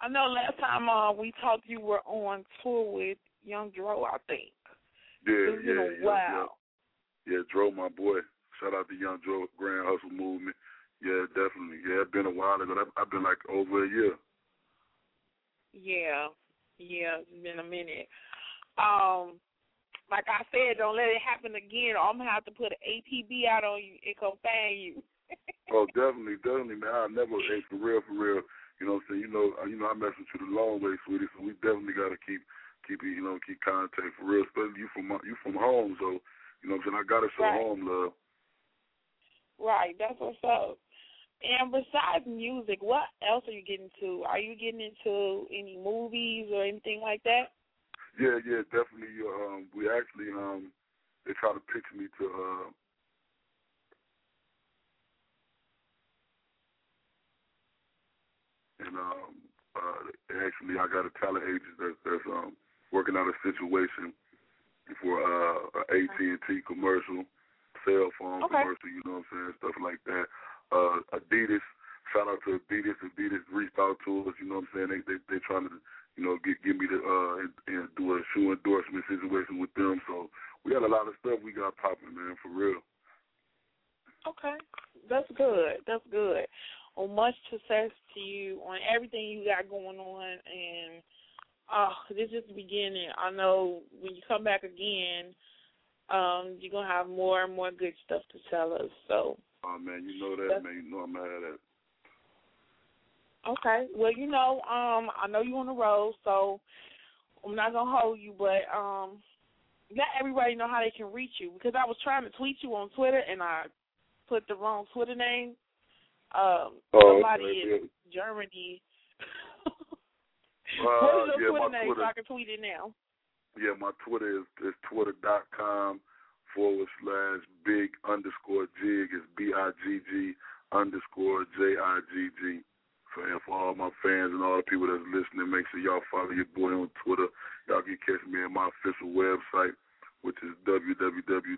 I know last time uh, we talked, you were on tour with Young Dro, I think. Yeah, yeah, yeah, while. yeah. Yeah, Dro, my boy. Shout out to Young Dro, Grand Hustle Movement. Yeah, definitely. Yeah, it's been a while ago. I've- I've been like over a year. Yeah, yeah, it's been a minute. Um, like I said, don't let it happen again. Or I'm gonna have to put an APB out on you and come find you. Oh, definitely, definitely, man. I never, hey, for real, for real. You know what I'm saying? You know, uh, you know, I mess with you the long way, sweetie. So we definitely got to keep, keep it, you know, keep contact for real. Especially you from, you from home, so you know what I'm saying. I got to show Right. home love. Right, that's what's up. And besides music, what else are you getting to? Are you getting into any movies or anything like that? Yeah, yeah, definitely. Um, we actually, um, they try to pitch me to, uh, and um, uh, actually, I got a talent agent that's, that's um working out a situation for uh, a AT and T commercial, cell phone Okay. commercial. You know what I'm saying? Stuff like that. Uh, Adidas. Shout out to Adidas. Adidas reached out to us. You know what I'm saying? They they they trying to you know get give me the uh and, and do a shoe endorsement situation with them. So we got a lot of stuff we got popping, man, for real. Okay, that's good. That's good. Well, much success to you on everything you got going on, and oh, this is the beginning. I know when you come back again, um, you're gonna have more and more good stuff to tell us. So, Oh man, you know that, man. You know I'm mad at that. okay. Well, you know, um, I know you're on the road, so I'm not gonna hold you, but um, let everybody know how they can reach you because I was trying to tweet you on Twitter and I put the wrong Twitter name. Um, Oh, somebody okay, in. Germany. Uh, what is your yeah, Twitter my name Twitter- so I can tweet it now? Yeah, my Twitter is, is twitter.com forward slash big underscore jig. It's B I G G underscore J I G G. So, and for all my fans and all the people that's listening, make sure y'all follow your boy on Twitter. Y'all can catch me at my official website, which is www.bigg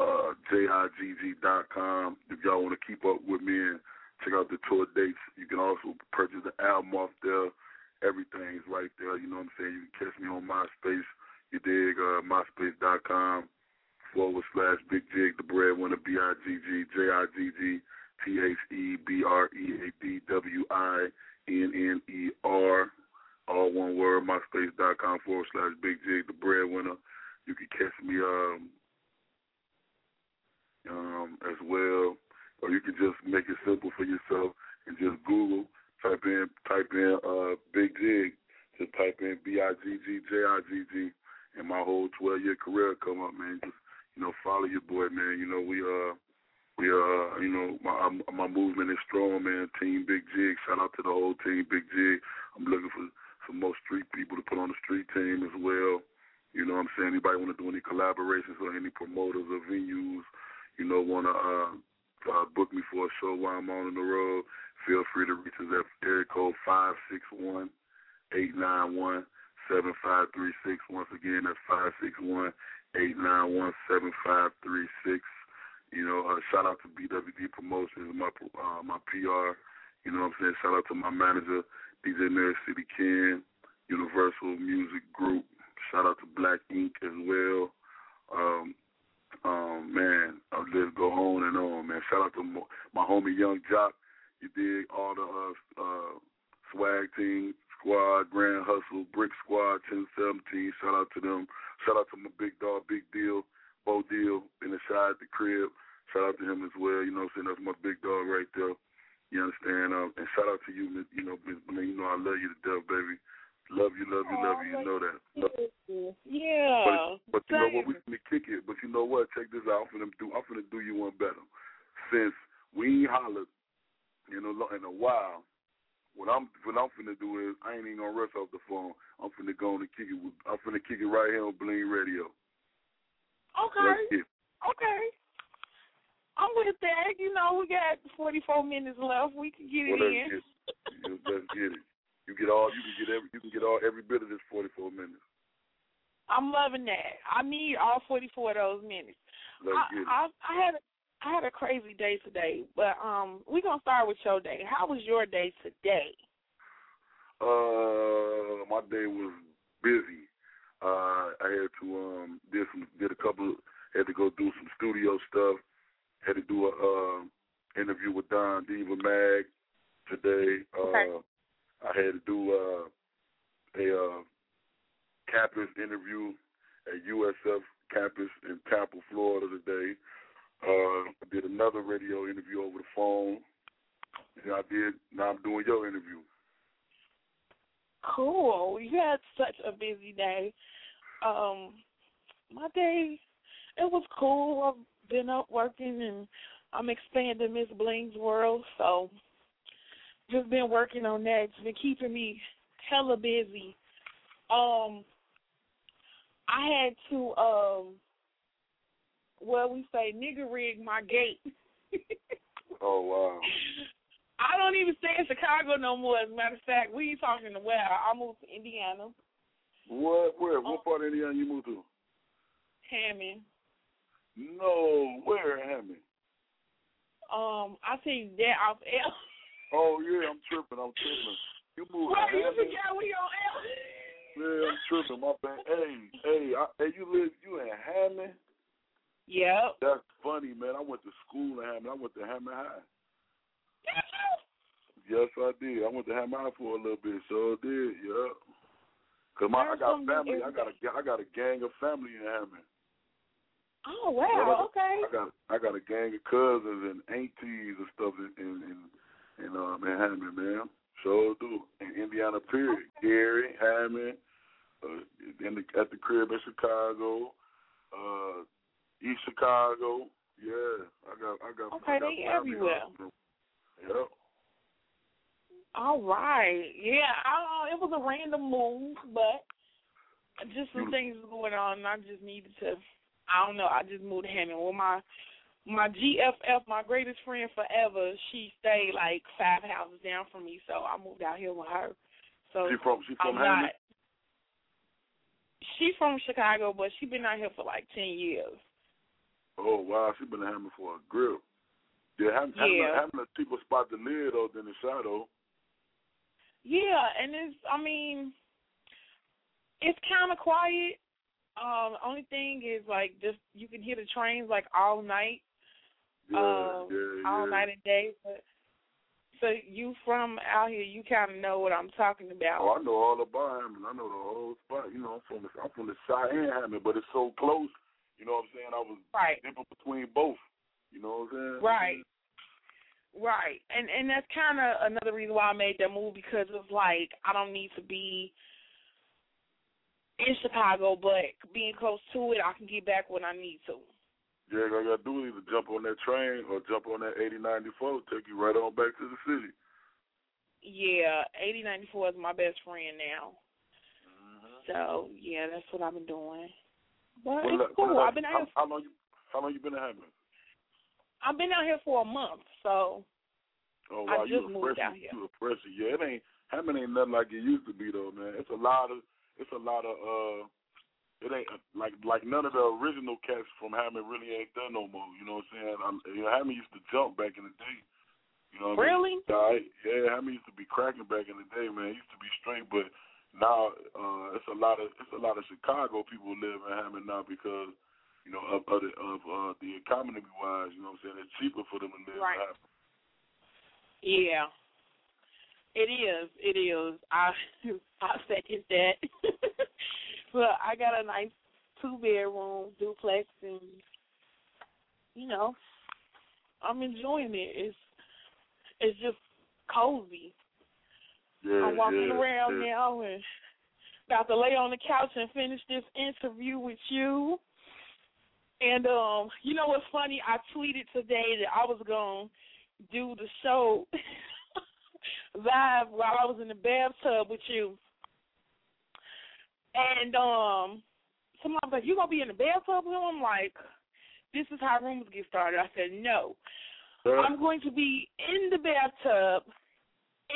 uh, jigg.com. If y'all want to keep up with me and check out the tour dates, you can also purchase the album off there. Everything's right there. You know what I'm saying? You can catch me on MySpace. You dig? Uh, MySpace.com forward slash Big Jig, the breadwinner, B I G G J I G G T H E B R E A D W I N N E R. All one word, MySpace.com forward slash Big Jig, the breadwinner. You can catch me um, um, as well, or you can just make it simple for yourself and just Google, type in, type in uh, Big Jig, just type in B I G G J I G G, and my whole 12 year career come up, man. Just you know, follow your boy, man. You know, we uh, we uh, you know, my my movement is strong, man. Team Big Jig, shout out to the whole team Big Jig. I'm looking for some more street people to put on the street team as well. You know what I'm saying? Anybody want to do any collaborations or any promoters or venues, you know, want to uh, uh, book me for a show while I'm on the road, feel free to reach us at area code 561 891 7536. Once again, that's 561 eight nine one seven five three six. You know, uh, shout out to BWD Promotions, my uh, my PR. You know what I'm saying? Shout out to my manager, DJ Mary City Ken, Universal Music Group. Shout out to Black Ink as well. Um, um, man, I'll just go on and on, man. Shout out to my homie Yung Joc. You did all the uh, uh, swag team, squad, Grand Hustle, Brick Squad, 1017. Shout out to them. Shout out to my big dog, Big Deal, Bo Deal in the side the crib. Shout out to him as well. You know what I'm saying? That's my big dog right there. You understand? Um, and shout out to you, you know. You know I love you to death, baby. Love you, love you, love you. You oh, know that. Love- Yeah. but, but you know what? We finna kick it. But you know what? Check this out. I'm finna do. I'm finna do you one better. Since we ain't hollered in a in a while, what I'm what I'm finna do is I ain't even gonna rush off the phone. I'm finna go on and kick it. With, I'm finna kick it right here on Bling Radio. Okay. It. Okay. I'm with that. You know, we got 44 minutes left. We can get it Well, let's in. get it. Let's get it. You get all. You can get every. You can get all every bit of this 44 minutes. I'm loving that. I need all 44 of those minutes. I. I, I had I had a crazy day today, but um, we're gonna start with your day. How was your day today? Uh, my day was busy. Uh, I had to um did some did a couple had to go do some studio stuff. Had to do a uh, interview with Don Diva Mag today. Uh, Okay. I had to do uh, a uh, campus interview at USF campus in Tampa, Florida today. Uh, I did another radio interview over the phone. And I did. Now I'm doing your interview. Cool. You had such a busy day. Um, my day, it was cool. I've been up working and I'm expanding Miss Bling's world, so just been working on that. It's been keeping me hella busy. Um, I had to um, well, we say nigga rig my gate. Oh wow. I don't even stay in Chicago no more. As a matter of fact, we ain't talking to where I moved to Indiana, What? Where? What part of Indiana you moved to? Hammond. No, where, Hammond? Um, I see that off L. Oh yeah, I'm tripping. I'm tripping. You Well, to you forgot we on L. Yeah, I'm tripping. My bad. Hey, hey, I, hey, you live? You in Hammond? Yep. That's funny, man. I went to school in Hammond. I went to Hammond High. Yes, I did. I went to Hammond High for a little bit. So I did. Yeah. Cause my I got family. I got a I got a gang of family in Hammond. Oh wow. Okay. I got I got a gang of cousins and aunties and stuff in in in, in um in Hammond, man. Sure do. In Indiana, period. Gary, Hammond, uh, in the, at the crib in Chicago, uh, East Chicago. Yeah, I got I got. Okay, I got they everywhere. Yep. All right. Yeah. I, it was a random move, but just some things going on. and I just needed to. I don't know. I just moved to Hammond. Well, my my GFF, my greatest friend forever, she stayed like five houses down from me, so I moved out here with her. So She from she from I'm Hammond. not. She's from Chicago, but she's been out here for like ten years. Oh wow, she been in Hammond for a grip. Yeah, Hammond, Yeah. Hammond, Hammond a cheaper spot to live though than the shadow. Yeah, and it's I mean it's kinda quiet. Um, the only thing is like just you can hear the trains like all night. Yeah, um yeah, all night and day. But so you from out here, you kinda know what I'm talking about. Oh, I know all about Hammond. I know the whole spot. You know, I'm from the I'm from the Cheyenne Hammond, but it's so close. You know what I'm saying? I was Right. in between both. You know what I'm saying? Right. Right. And and that's kinda another reason why I made that move because it's like I don't need to be in Chicago but being close to it I can get back when I need to. Yeah, all you gotta do is either jump on that train or jump on that 8094, take you right on back to the city. Yeah, eighty ninety four is my best friend now. Mm-hmm. So yeah, that's what I've been doing. But Well, it's cool. well, I've been out how, here. how long you how long you been in Hammond? I've been out here for a month. So Oh I wow, just you a moved out here. You a freshie. Yeah, it ain't Hammond ain't nothing like it used to be though, man. It's a lot of it's a lot of uh it ain't like like none of the original cats from Hammond really ain't there no more. You know what I'm saying? I'm, you know, Hammond used to jump back in the day. You know what Really? I mean? Yeah, Hammond used to be cracking back in the day, man. It used to be straight, but now uh it's a lot of it's a lot of Chicago people live in Hammond now because you know of of, the, of uh, the economy wise. You know what I'm saying? It's cheaper for them to live Right. in Hammond. Yeah. It is. It is. I I second that. but I got a nice two bedroom duplex and you know, I'm enjoying it. It's it's just cozy. Yeah, I'm walking yeah, around yeah. now and about to lay on the couch and finish this interview with you. And um, you know what's funny? I tweeted today that I was gonna do the show live while I was in the bathtub with you. And um somebody like, You gonna be in the bathtub with him? I'm like, This is how rumors get started. I said, No. I'm going to be in the bathtub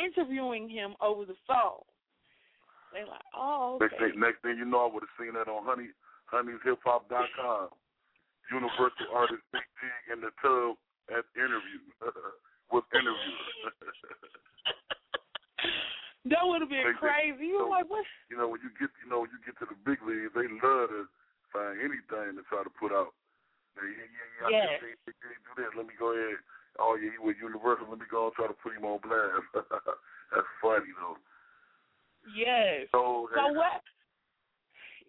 interviewing him over the phone. They're like, Oh, Next okay. thing, next thing you know, I would have seen that on Honey Honey'sHipHop.com. Universal artist Big T in the tub at interview with interview. That would have been They- they- crazy. You were like, What You know, when you get you know when you get to the big leagues, they love to find anything to try to put out. They, yeah, yeah, yeah. Yes. just seen Big T do this. Let me go ahead. Oh yeah, he with Universal. Let me go and try to put him on blast. That's funny though. Yes. So, So what?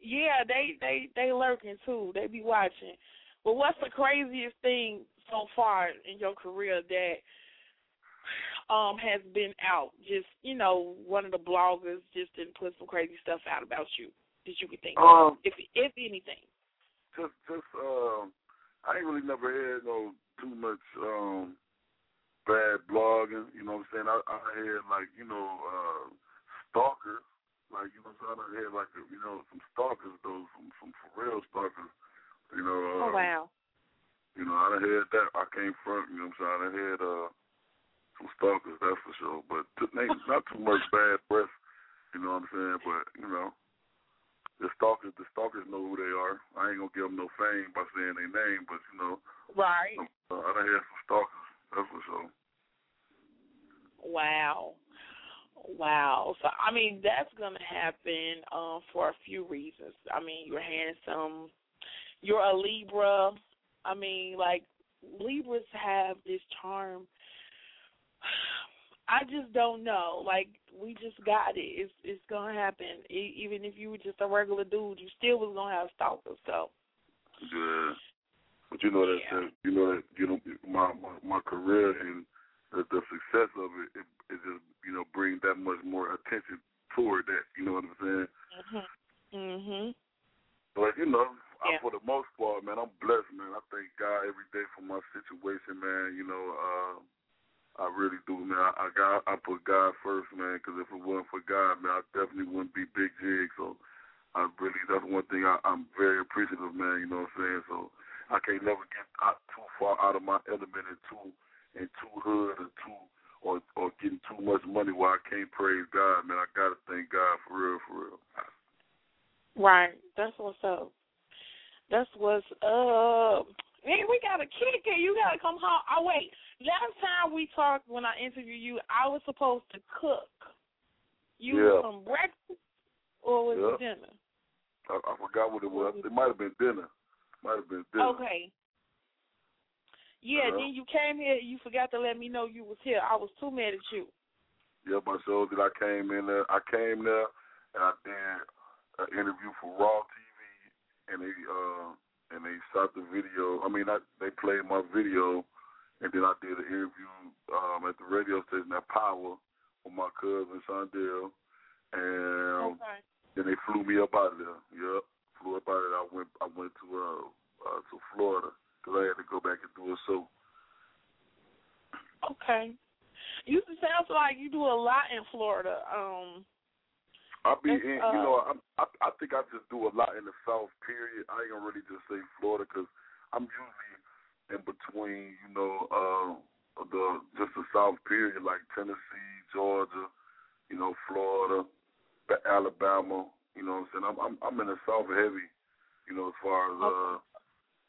Yeah, they they they lurking too. They be watching. But what's the craziest thing so far in your career that um has been out? Just you know, one of the bloggers just didn't put some crazy stuff out about you that you could think of, Um, if if anything. just just um I ain't really never had no too much um bad blogging, you know what I'm saying? I I had like, you know, uh stalkers, like you know what I'm saying? I had like a, you know, some stalkers though, some some for real stalkers. You know, uh, oh wow. you know, I done had that I came from, you know what I'm saying? I done had uh stalkers, that's for sure. But not too much bad press, you know what I'm saying? But, you know, the stalkers the stalkers know who they are. I ain't gonna give them no fame by saying their name, but you know, Right. uh, I done had some stalkers. That's for sure. Wow. Wow. So I mean that's gonna happen um for a few reasons. I mean you're handsome, you're a Libra. I mean like Libras have this charm. I just don't know. Like we just got it. It's it's gonna happen. E- even if you were just a regular dude, you still was gonna have stalkers. So Yeah. But you know that, that you know that you know my my, my career and the, the success of it, it it just you know brings that much more attention toward that. You know what I'm saying? mhm. Mhm. But you know, Yeah. I, for the most part, man, I'm blessed, man. I thank God every day for my situation, man. You know, uh, I really do, man. I, I got I put God first, man. Because if it wasn't for God, man, I definitely wouldn't be Big Jig. So I really that's one thing I, I'm very appreciative, man. You know what I'm saying? So I can't never get out too far out of my element and too and too hood or too or or getting too much money where I can't praise God, man. I gotta thank God for real, for real. Right. That's what's up. That's what's up. Hey, we got a kicker. You gotta come home. Oh wait. Last time we talked when I interviewed you, I was supposed to cook. You Yeah. some breakfast or was Yeah. it dinner? I, I forgot what it was. It might have been dinner. Might have been dinner. Okay. Yeah, Uh-huh. then you came here, you forgot to let me know you was here. I was too mad at you. Yep, I showed that I came in there. I came there and I did an interview for Raw TV, and they uh and they shot the video. I mean, I, they played my video, and then I did an interview um at the radio station at Power with my cousin Shondell, and Okay. then they flew me up out of there. Yep, flew up out of there. I went I went to uh, uh to Florida because I had to go back and do a show. Okay. You sounds like you do a lot in Florida. Um I be in, uh, you know, I, I I think I just do a lot in the South. Period. I ain't gonna really just say Florida because I'm usually in between, you know, uh, the just the South. Period, like Tennessee, Georgia, you know, Florida, Alabama. You know what I'm saying? I'm I'm, I'm in the South heavy. you know, as far as uh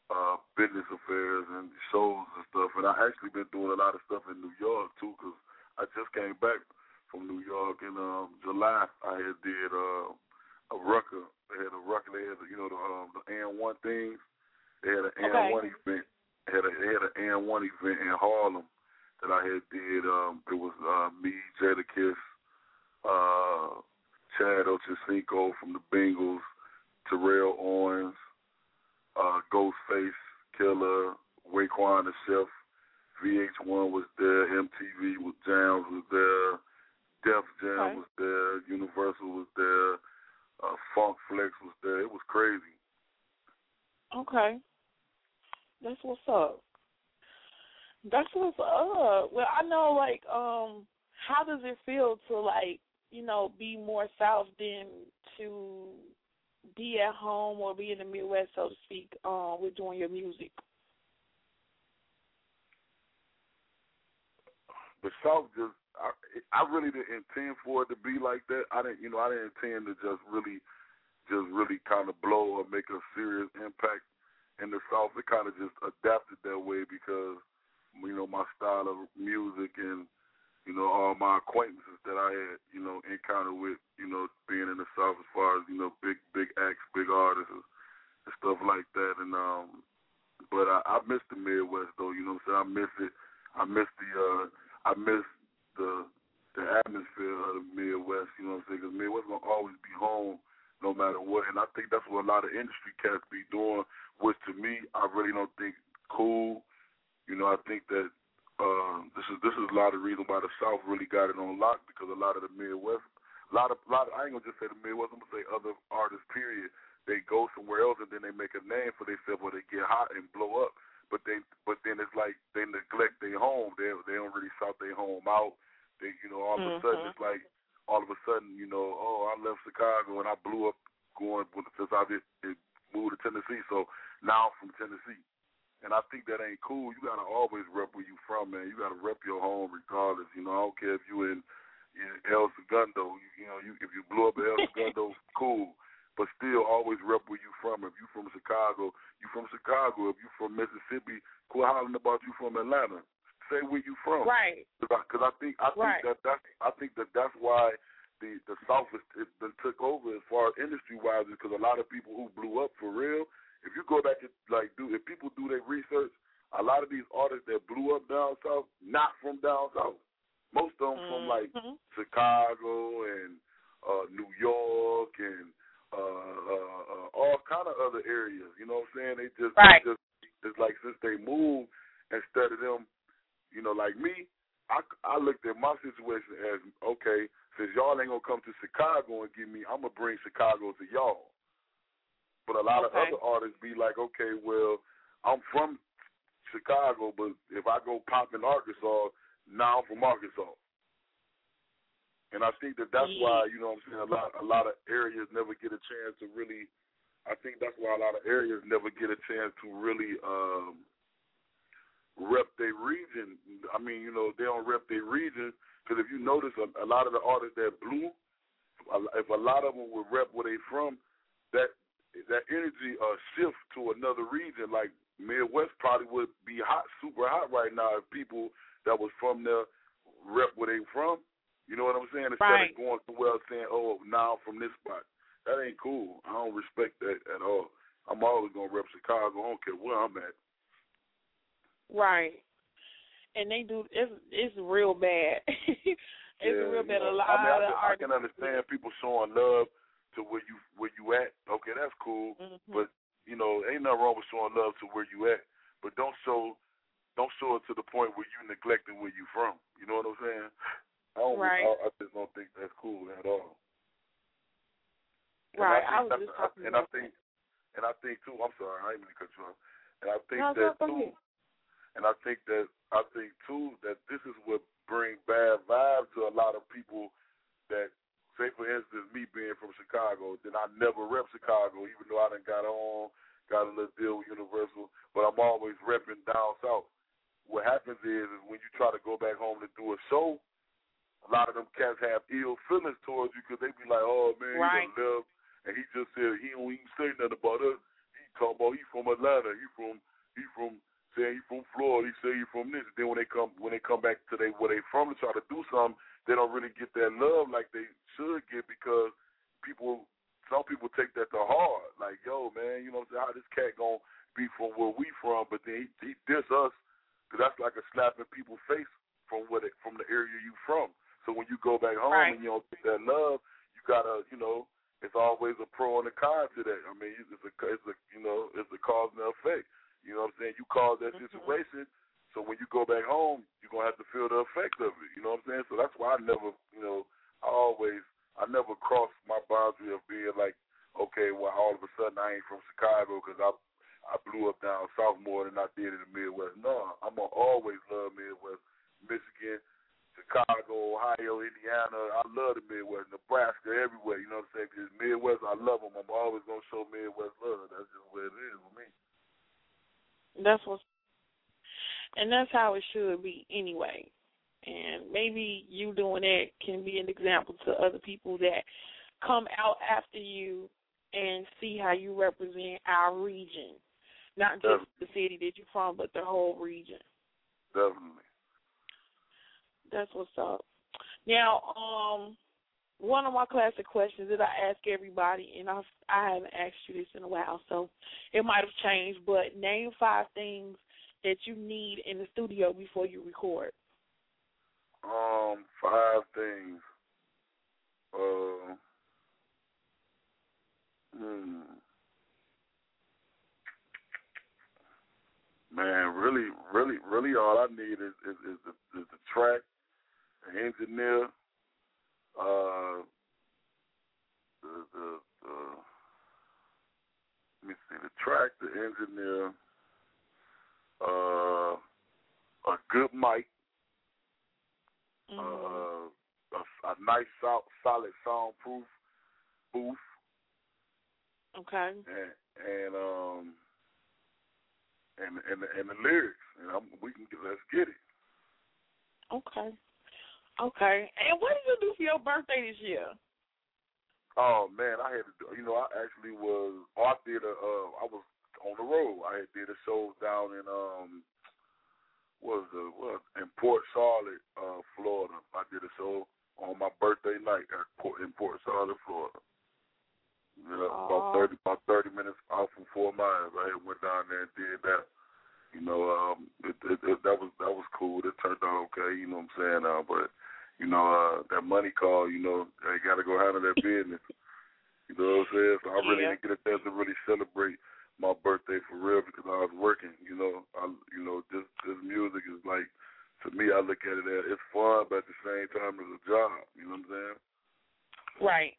uh business affairs and shows and stuff. And I actually been doing a lot of stuff in New York too, because I just came back from New York in um July. I had did uh a rucker. They had a rucker. They had the, you know the um the AND1 things. They had an and Okay. one event. They had a they had an AND1 event in Harlem that I had did. Um, it was uh, me, Jada Kiss, uh, Chad Ochocinco from the Bengals, Terrell Owens, uh, Ghostface, Killah, Raekwon the Chef, VH1 was there, MTV was Jams was there, Def Jam Okay. was there, Universal was there, uh, Funk Flex was there. It was crazy. Okay. That's what's up. That's what's up. Well, I know like um how does it feel to like, you know, be more south than to be at home or be in the Midwest so to speak, um, with doing your music? The South just I I really didn't intend for it to be like that. I didn't you know, I didn't intend to just really just really kind of blow or make a serious impact in the South. It kind of just adapted that way because you know my style of music and you know all my acquaintances that I had you know encounter with you know being in the South as far as you know big big acts, big artists and stuff like that. And um, but I, I miss the Midwest though. You know what I'm saying? I miss it. I miss the uh, I miss the the atmosphere of the Midwest. You know what I'm saying? Because Midwest gonna always be home no matter what. And I think that's what a lot of industry cats be doing, which to me I really don't think cool. You know, I think that um, this is this is a lot of reason why the South really got it on lock because a lot of the Midwest, a lot of lot of, I ain't gonna just say the Midwest, I'm gonna say other artists. Period. They go somewhere else and then they make a name for themselves where they get hot and blow up. But they but then it's like they neglect their home. They they don't really shout their home out. They you know all of a sudden Mhm. it's like all of a sudden you know oh I left Chicago and I blew up going since I did, did moved to Tennessee. So now I'm from Tennessee. And I think that ain't cool. You gotta always rep where you from, man. You gotta rep your home regardless. You know, I don't care if you in, in El Segundo. You, you know, you if you blew up in El Segundo, cool. But still, always rep where you from. If you from Chicago, you from Chicago. If you from Mississippi, quit hollering about you from Atlanta. Say where you from. Right. Because I think I think Right. that that's I think that that's why the the South has it been took over as far as industry wise because a lot of people who blew up for real. If you go back to like do if people do their research, a lot of these artists that blew up down south not from down south. Most of them from like Mhm. Chicago and uh New York and uh, uh, uh all kind of other areas. You know what I'm saying? They just Right. they just it's like since they moved instead of them, you know, like me, I I looked at my situation as okay, since y'all ain't gonna come to Chicago and get me, I'm gonna bring Chicago to y'all. But a lot Okay. of other artists be like, okay, well, I'm from Chicago, but if I go pop in Arkansas, now I'm from Arkansas. And I think that that's why you know what I'm saying a lot a lot of areas never get a chance to really. I think that's why a lot of areas never get a chance to really um, rep their region. I mean, you know, they don't rep their region because if you notice, a, a lot of the artists that blew, if a lot of them would rep where they from, that that energy uh shift to another region. Like Midwest probably would be hot, super hot right now if people that was from there rep where they from. You know what I'm saying? Instead Right. of going somewhere else saying, "Oh, now I'm from this spot." That ain't cool. I don't respect that at all. I'm always gonna rep Chicago. I don't care where I'm at. Right. And they do it's it's real bad. it's yeah, real bad. you A lot I mean, I of can, I can understand people showing love to where you where you at. Okay, that's cool. Mhm. But you know, ain't nothing wrong with showing love to where you at. But don't show don't show it to the point where you neglecting where you from. You know what I'm saying? I don't. Right. I, I just don't think that's cool at all. And Right. I, I was just talking and I think, and I think too. I'm sorry, I didn't mean to cut you off. And I think No, that go too. And I think that I think too that this is what bring bad vibes to a lot of people. That say, for instance, me being from Chicago, then I never rep Chicago, even though I done got on, got a little deal with Universal, but I'm always repping down south. What happens is, is when you try to go back home to do a show, a lot of them cats have ill feelings towards you because they be like, "Oh man, Right. he done left, and he just said he don't even say nothing about us. He talking about he from Atlanta, he from he from saying he from Florida, he say he from this. Then when they come when they come back to they where they from to try to do something, they don't really get that love like they should get because people some people take that to heart. Like, yo, man, you know what I'm saying? How this cat gonna be from where we from, but then he, he diss us because that's like a slap in people's face from what it, from the area you from. So when you go back home Right. and you don't get that love, you gotta, you know, it's always a pro and a con to that. I mean, it's a, it's a, you know, it's a cause and effect. You know what I'm saying? You cause that mm-hmm. situation, so when you go back home, you're gonna have to feel the effect of it. You know what I'm saying? So that's why I never, you know, I always, I never crossed my boundary of being like, okay, well, all of a sudden I ain't from Chicago because I, I blew up down south more than I did in the Midwest. No, I'm gonna always love Midwest, Michigan, Chicago, Ohio, Indiana. I love the Midwest, Nebraska, everywhere. You know what I'm saying? Because Midwest, I love them. I'm always gonna show Midwest love. That's just what it is with me. That's what, and that's how it should be anyway. And maybe you doing that can be an example to other people that come out after you and see how you represent our region, not just the city that you're from, but the whole region. Definitely. That's what's up. Now, um, one of my classic questions that I ask everybody, and I I haven't asked you this in a while, so it might have changed. But name five things that you need in the studio before you record. Um, five things. Uh, hmm. Man, really, really, really, all I need is is, is the is the track, the engineer, uh, the the, the let me see, the track, the engineer, uh, a good mic, uh, a, a nice sol- solid soundproof booth, Okay. and and um and and the, and the lyrics, and I'm, we can let's get it. Okay. Okay. And what did you do for your birthday this year? Oh man, I had to. do You know, I actually was. Oh, I did a. Uh, I was on the road. I had did a show down in um. What was the what in Port Charlotte, uh, Florida. I did a show on my birthday night at Port, in Port Charlotte, Florida. Yeah, about thirty about thirty minutes off from Fort Myers. I had went down there and did that. You know, um, it, it, it, that was that was cool. It turned out okay. You know what I'm saying? Uh, but you know, uh, that money call. You know, they got to go handle their business. You know what I'm saying? So I really Yeah. didn't get a chance to really celebrate my birthday for real because I was working. You know, I you know this this music is like to me. I look at it as it's fun, but at the same time it's a job. You know what I'm saying? Right.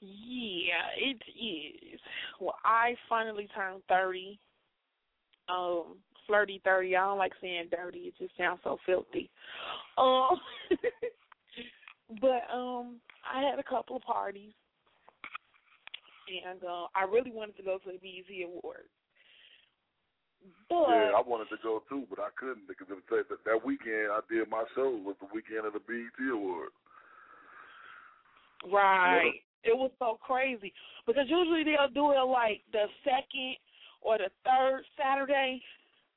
Yeah, it is. Well, I finally turned thirty. Um, flirty thirty. I don't like saying dirty. It just sounds so filthy. Um, but um, I had a couple of parties, and uh, I really wanted to go to the BET Awards. But Yeah, I wanted to go too, but I couldn't because it was that that weekend I did my show was the weekend of the BET Awards. Right. It was so crazy because usually they'll do it like the second or the third Saturday,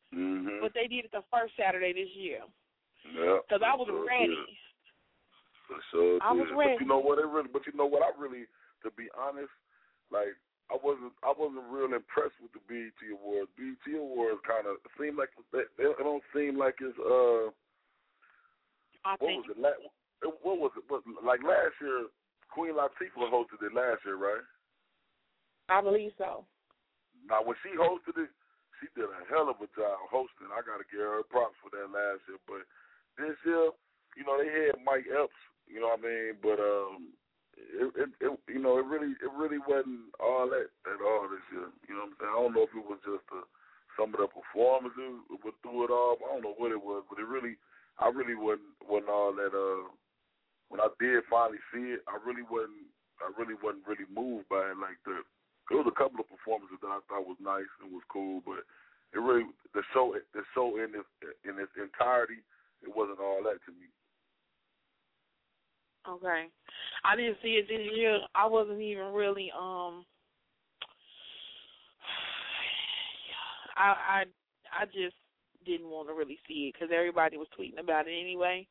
Mm-hmm. but they did it the first Saturday this year. Yeah. Because I was sure ready. sure I was ready. But you know what? It really, but you know what? I really, to be honest, like I wasn't, I wasn't real impressed with the BET Awards. BET Awards kind of seem like they, they don't seem like it's uh. I what think was it? It- what was it? What, like last year, Queen Latifah hosted it last year, right? I believe so. Now, when she hosted it, she did a hell of a job hosting. I got to give her props for that last year. But this year, you know, they had Mike Epps. You know what I mean? But um, it, it, it you know, it really, it really wasn't all that at all this year. You know what I'm saying? I don't know if it was just the, some of the performances would through it all. I don't know what it was, but it really, I really wasn't wasn't all that. Uh, when I did finally see it, I really wasn't. I really wasn't really moved by it like that. There was a couple of performances that I thought was nice and was cool, but it really the show the show in its in its entirety it wasn't all that to me. Okay. I didn't see it this year. I wasn't even really um I I I just didn't want to really see it because everybody was tweeting about it anyway.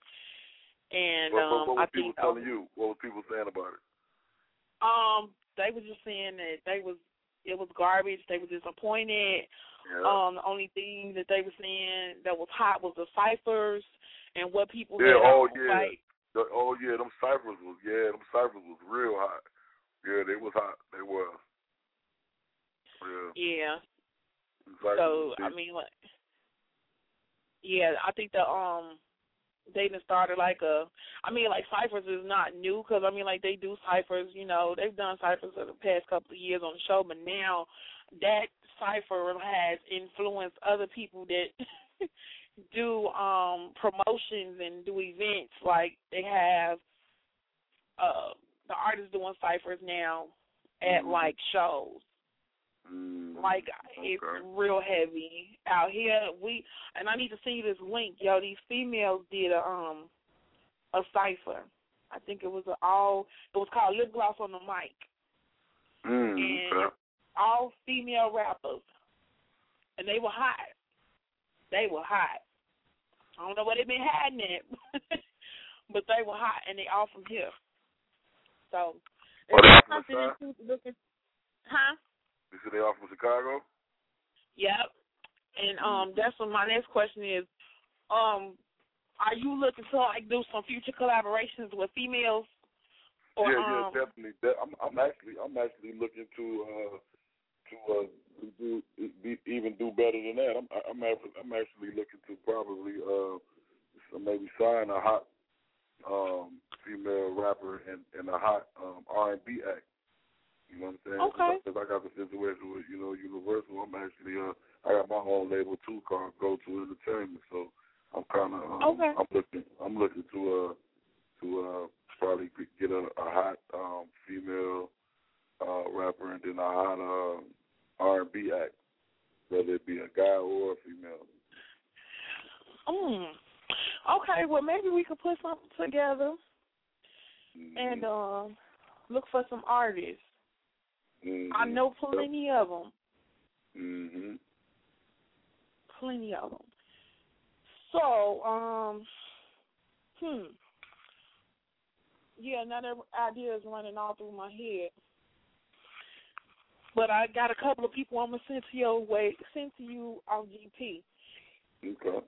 And what, um, what, what I was people think telling you? What was people saying about it? um they was just saying that they was it was garbage. They were disappointed. Yeah. Um, the only thing that they were saying that was hot was the ciphers and what people yeah, oh yeah. like The, oh yeah, them ciphers was yeah, them ciphers was real hot. Yeah, they was hot. They were. Yeah. yeah. ciphers So I mean, like, yeah, I think the um they done started like a. I mean, like ciphers is not new because I mean, like they do ciphers. You know, they've done ciphers for the past couple of years on the show, but now that cipher has influenced other people that do um promotions and do events. Like they have uh the artists doing ciphers now at Mhm. like shows. Mm, Like it's real heavy out here. We and I need to send you this link, yo. These females did a um a cipher. I think it was a all. It was called Lip Gloss on the Mic, Mm, and okay. all female rappers, and they were hot. They were hot. I don't know where they've been hiding it, but they were hot, and they all from here. So Oh, it's they all from something the that you looking, huh? You said they all from Chicago? Yep. And um that's what my next question is. Um are you looking to like do some future collaborations with females? Or yeah, um yeah, definitely. De- I'm, I'm actually, I'm actually looking to, uh, to uh, do be, even do better than that. I'm, I'm, actually, I'm actually looking to probably, uh, maybe sign a hot, um, female rapper and, and a hot um R&B act. You know what I'm saying? Okay. Because I got the situation with, you know, Universal. I'm actually, uh, I got my own label too called Go To Entertainment. So I'm kind of, um, Okay. I'm looking, I'm looking to, uh, to uh, probably get a, a hot um, female uh, rapper and then a hot um, R&B act, whether it be a guy or a female. mm, Okay, well maybe we could put something together and um look for some artists. Mm-hmm. I know plenty of them. hmm Plenty of them. So, um, hmm. Yeah, another idea is running all through my head. But I got a couple of people I'm gonna send to your way, send to you on GP. Okay.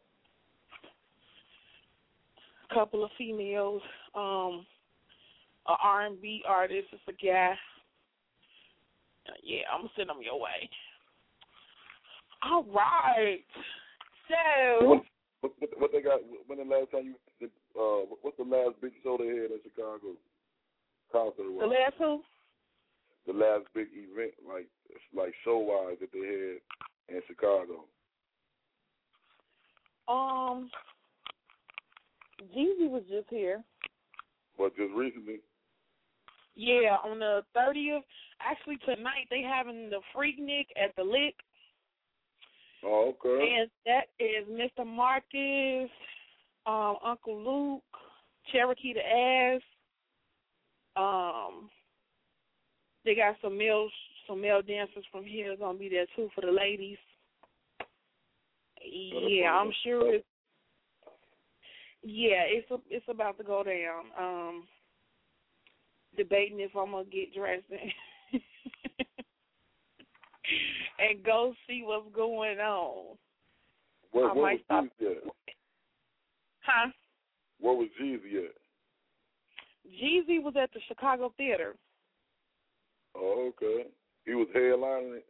A couple of females, um, a R and B artist, it's a guy. Yeah, I'm gonna send them your way. All right. So What, what, what, what they got? When the last time you? Uh, what's the last big show they had in Chicago? Concert the last who? the last big event, like like show wise that they had in Chicago. Um, Jeezy was just here. But just recently. Yeah, on the thirtieth. Actually, tonight they having the Freaknik at the Lick, Oh, okay. and that is Mr. Marcus, um, Uncle Luke, Cherokee d'Ass. Um, they got some male some male dancers from here gonna be there too for the ladies. Yeah, I'm sure it's yeah, it's a, it's about to go down. Um, debating if I'm gonna get dressed and, and go see what's going on. Where, I where might was stop. Jeezy at? Huh? Where was Jeezy at? Jeezy was at the Chicago Theater. Oh, okay. He was headlining it.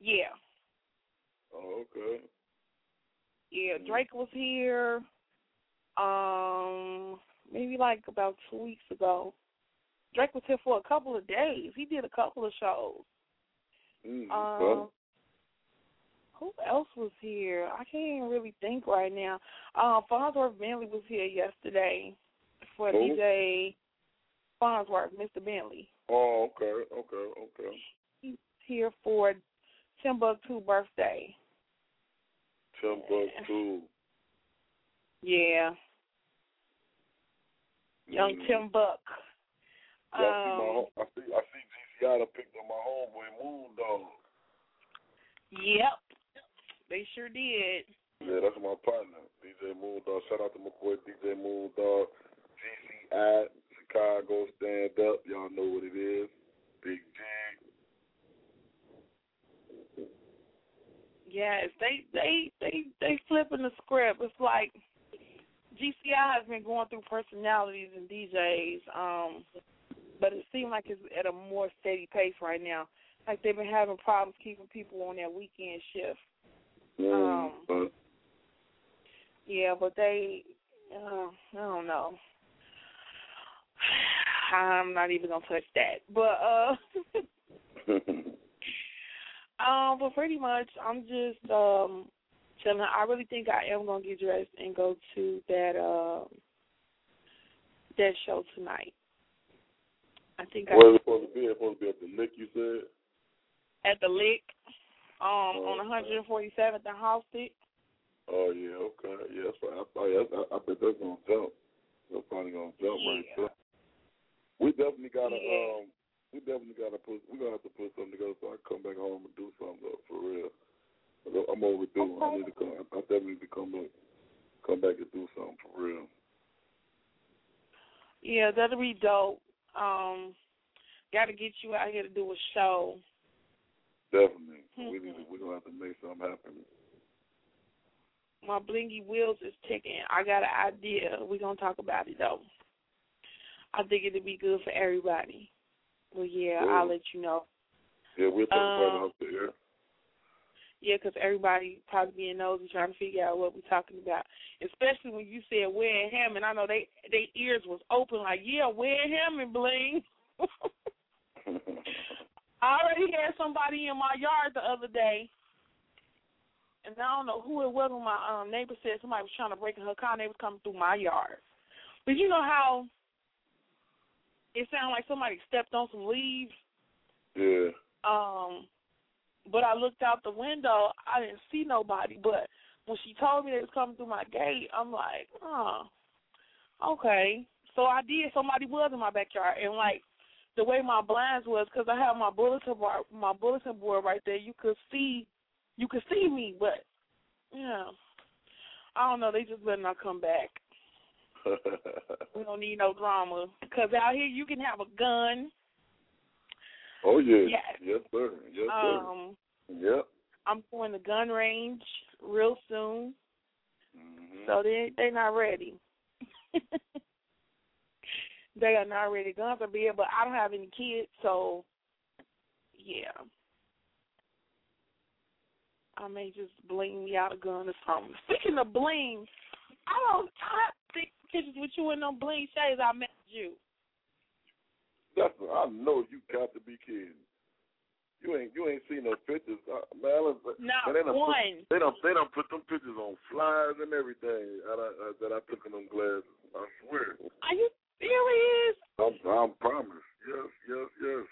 Yeah, Oh, okay. yeah. Drake was here. Um, maybe like about two weeks ago. Drake was here for a couple of days. He did a couple of shows. Mm, Um, okay. who else was here? I can't even really think right now. Um, Fonzworth Bentley was here yesterday for Who? DJ Farnsworth, Mr. Bentley. Oh, okay, okay, okay. He's here for Timbuktu birthday. Timbuktu. Yeah. Young. Tim Buck. Yeah, I see my Um, I see I see GCI picked up my homeboy Moondog. Yep, They sure did. Yeah, that's my partner, DJ Moondog. Shout out to my boy DJ Moondog. GCI, Chicago Stand Up. Y'all know what it is. Big G. Yes, they they they they flipping the script. It's like GCI has been going through personalities and DJs, um, but it seems like it's at a more steady pace right now. Like they've been having problems keeping people on their weekend shift. Um, Mm, Yeah, but they, uh, I don't know. I'm not even gonna touch that. But uh, um, but pretty much, I'm just um chilling. I really think I am gonna get dressed and go to that um that show tonight. I think I Where's it supposed to be? It's supposed to be at the lick, you said? at the lick um on 147th and Halsted. Oh, yeah, okay. Yeah, that's right. I, thought, I, I bet that's going to jump. That's probably going to jump right there. We definitely got to, Yeah. um, we definitely got to put, we're to have to put something together so I can come back home and do something, though, for real. I'm overdue. I need to come, I definitely need to come back, come back and do something for real. Yeah, that'll be dope. Um, got to get you out here to do a show. Definitely. We need to, we're going to have to make something happen. My blingy wheels is ticking. I got an idea. We're gonna talk about it though. I think it'd be good for everybody. Well, yeah. I'll let you know. Yeah, we'll talk about it Um, out there. Yeah, 'cause everybody probably being nosy trying to figure out what we're talking about. Especially when you said and Hammond. I know they they ears was open like, yeah, and Hammond bling. I already had somebody in my yard the other day, and I don't know who it was. When my um, neighbor said somebody was trying to break in her car, and they was coming through my yard. But you know how it sounded like somebody stepped on some leaves. Yeah. Um, but I looked out the window. I didn't see nobody. But when she told me they was coming through my gate, I'm like, oh, okay. So I did. Somebody was in my backyard, and like the way my blinds was, because I have my bulletin board, my bulletin board right there. You could see, you could see me, but yeah, I don't know. They just better not come back. We don't need no drama. Because out here you can have a gun. Oh, yeah. Yes. Yes, sir. Yes, sir. Um, yep. I'm going to gun range real soon. Mm-hmm. So they they're not ready. they are not ready. Guns are big, but I don't have any kids, so yeah. I may just bling me out a gun or something. Speaking of bling, I don't I think pictures with you in them bling shades. I met you. That's I know you got to be kidding. You ain't you ain't seen no pictures, uh, man. Not man, they done one. Put, they don't they don't put them pictures on flyers and everything that I, uh, that I took in them glasses. I swear. Are you serious? I'm I'm promise. Yes, yes, yes.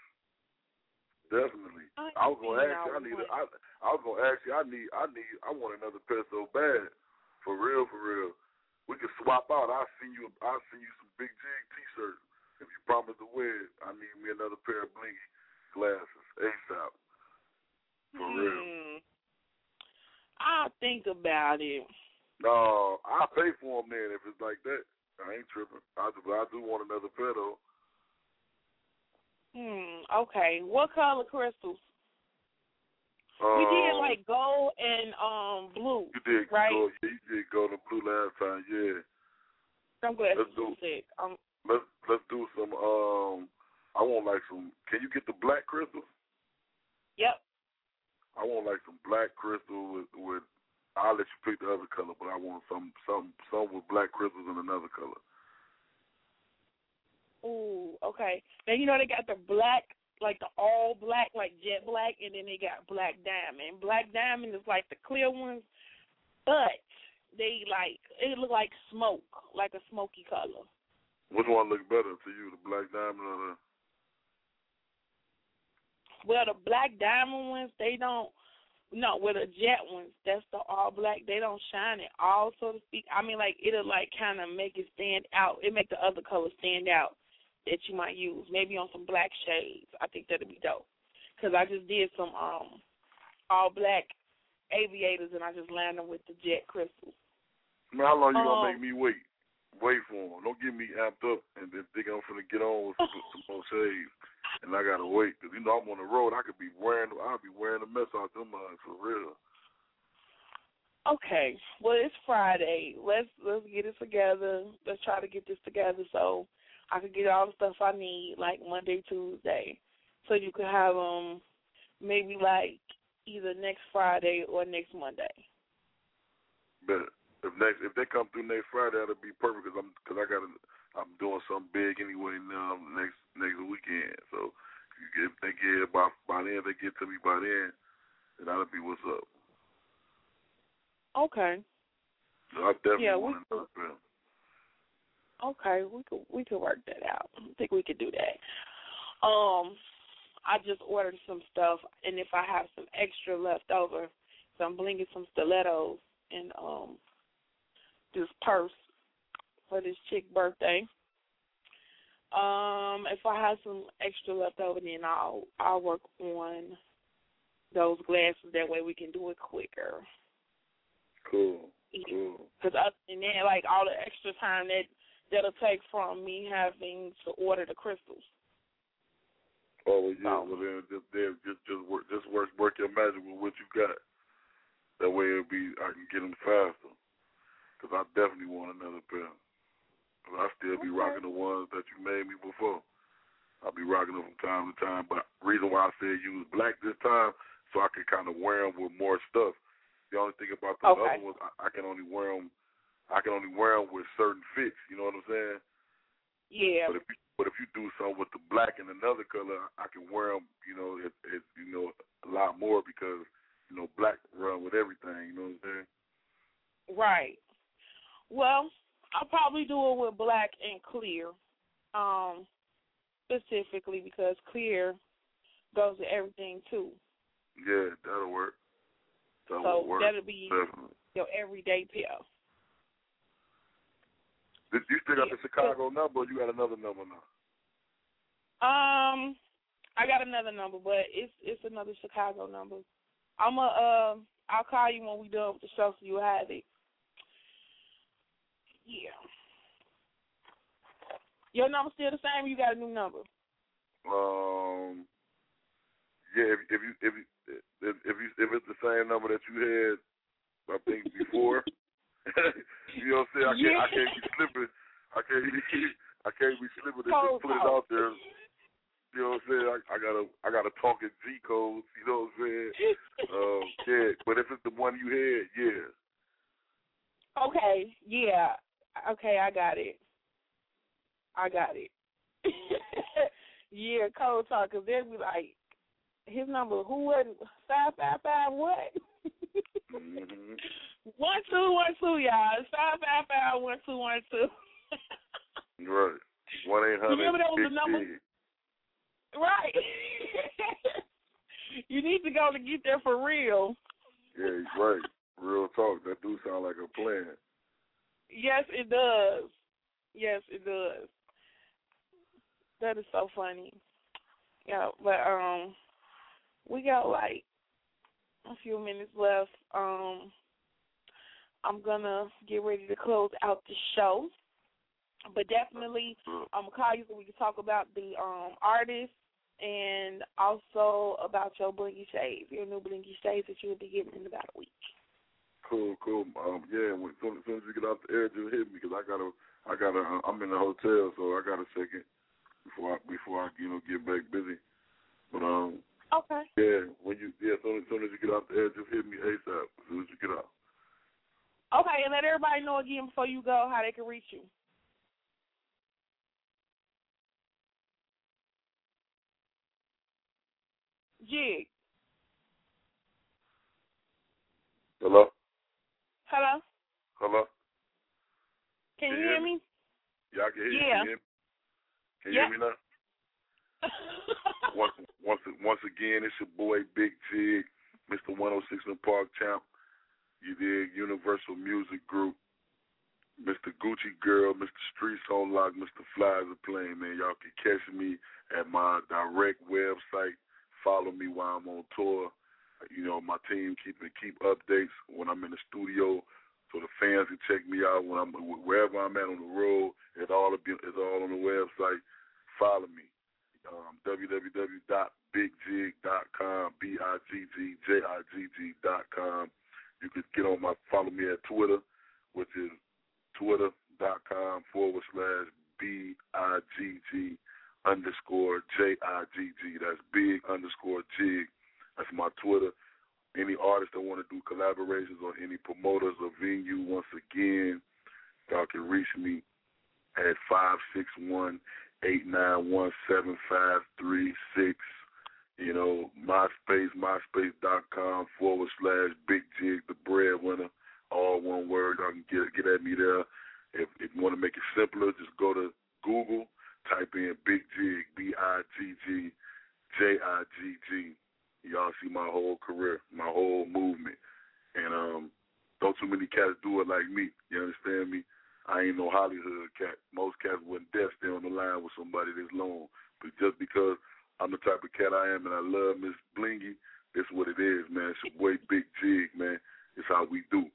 Definitely. I I was gonna ask you. I need. A, I I was gonna ask you. I need. I need. I want another pair so bad. For real. For real. We can swap out. I'll send you. I'll send you some Bigg Jigg T-shirts if you promise to wear it. I need me another pair of blingy glasses ASAP. For real. Hmm. I'll think about it. No, I'll pay for them then if it's like that. I ain't tripping. I do. I do want another pair though. Hmm. Okay. What color crystals? we did Um, like gold and um blue. You did right? go. Yeah, you did go to blue last time. Yeah. I'm glad Let's you do- sick. Um. Let's let's do some. Um, I want like some. Can you get the black crystals? Yep. I want like some black crystal with with. I'll let you pick the other color, but I want some some some with black crystals and another color. Ooh. Okay. Now you know they got the black, like the all black, like jet black, and then they got black diamond. Black diamond is like the clear ones, but they like it look like smoke, like a smoky color. Which one look better to you, the black diamond or the? Well, the black diamond ones, they don't. No, with the jet ones, that's the all black. They don't shine at all, so to speak. I mean, like it'll like kind of make it stand out. It make the other colors stand out that you might use, maybe on some black shades. I think that'd be dope. Cause I just did some um all black aviators and I just land them with the jet crystals. Man, how long you gonna Um, make me wait? Wait for them. Don't get me amped up and then think I'm finna get on with some, shades. And I gotta wait. 'Cause you know I'm on the road. I could be wearing. I'll be wearing a mess out them uh, for real. Okay, well it's Friday. Let's let's get it together. Let's try to get this together so I can get all the stuff I need like Monday, Tuesday, so you could have them maybe like either next Friday or next Monday. But if next if they come through next Friday, that'll be perfect. Cause I'm cause I got I'm doing something big anyway now next next weekend. So if, you get, if they get by by then, if they get to me by then, then that'll be what's up. Okay. So I definitely Yeah, want to know. Okay, we could we could work that out. I think we could do that. Um, I just ordered some stuff, and if I have some extra left over, so I'm bringing some stilettos and um this purse for this chick birthday. Um, if I have some extra left over, then I'll I'll work on those glasses. That way we can do it quicker. Cool. Cool. Because other than that, like all the extra time that that'll take from me having to order the crystals. Oh well, yeah. Well then, just then, just just work just work work your magic with what you got. That way it'll be I can get them faster. Cause I definitely want another pair. Cause I still be rocking the ones that you made me before. I'll be rocking them from time to time. But reason why I said use black this time, so I can kind of wear them with more stuff. The only thing about the Okay. other ones, I, I can only wear them. I can only wear them with certain fits. You know what I'm saying? Yeah. But if you, but if you do something with the black and another color, I can wear them. You know, it, it you know a lot more because you know black run with everything. You know what I'm saying? Right. Well, I'll probably do it with black and clear, um, specifically because clear goes with everything too. Yeah, that'll work. That so work. that'll be Definitely. your everyday pair. Did you still got the Chicago number? or You got another number now. Um, I got another number, but it's it's another Chicago number. I'm a uh, I'll call you when we done with the show so you have it. Yeah. Your number still the same? You got a new number? Um, yeah, if, if you if you if, if you if it's the same number that you had, I think before. you know what I'm saying? I can't I can't be slipping. I can't I can't be slipping and just put it out there. You know what I'm saying? I, I gotta I gotta talk in G codes. You know what I'm saying? um, yeah, but if it's the one you had, yeah. Okay, yeah. Okay, I got it. I got it. yeah, code talk, because they'll be like, his number, who wasn't, 555 what? Mm-hmm. One two one two, y'all. It's five five five one two one two. Right. One eight hundred. Remember that was the number? Right. you need to go to get there for real. Yeah, he's right. Real talk. That do sound like a plan. Yes, it does. Yes, it does. That is so funny. Yeah, but um, we got like a few minutes left. Um, I'm gonna get ready to close out the show, but definitely I'm gonna call you so we can talk about the um artist and also about your blingy shades, your new blingy shades that you'll be getting in about a week. Cool, cool. Um, yeah. When, soon, as soon as you get off the air, just hit me because I gotta, I gotta. uh, I'm in the hotel, so I got a second before I before I you know get back busy. But um, Okay. yeah. When you yeah, soon as soon as you get out the air, just hit me ASAP. As soon as you get off. Okay, and let everybody know again before you go how they can reach you. Jig. Hello. Hello? Hello. Can Can you you hear me? Yeah, I can hear you. Yeah. Can you hear me, can you hear me now? once once once again, it's your boy Bigg Jigg, Mr. 106 & Park Champ. You dig Universal Music Group, Mr. Gucci Girl, Mr. Streets on Lock, Mr. Flies are playing. Man, y'all can catch me at my direct website. Follow me while I'm on tour. You know, my team keep keep updates when I'm in the studio, so the fans can check me out when I'm wherever I'm at on the road. It's all it's all on the website. Follow me. Um, www.biggjigg.com, b i g g j i g g dot com. You can get on my follow me at Twitter, which is twitter.com forward slash b i g g underscore j i g g. That's big underscore jig. That's my Twitter. Any artists that want to do collaborations or any promoters or venue, once again, y'all can reach me at five six one eight nine one seven five three six. You know, MySpace, MySpace.com forward slash Bigg Jigg the breadwinner. All one word. Y'all can get get at me there. If if you want to make it simpler, just go to Google, type in Bigg Jigg, B I G G J I G G. Y'all see my whole career, my whole movement. And um don't too many cats do it like me. You understand me? I ain't no Hollywood cat. Most cats wouldn't dare stay on the line with somebody this long. But just because I'm the type of cat I am and I love Miss Blingy, that's what it is, man. It's your boy Bigg Jigg, man. It's how we do.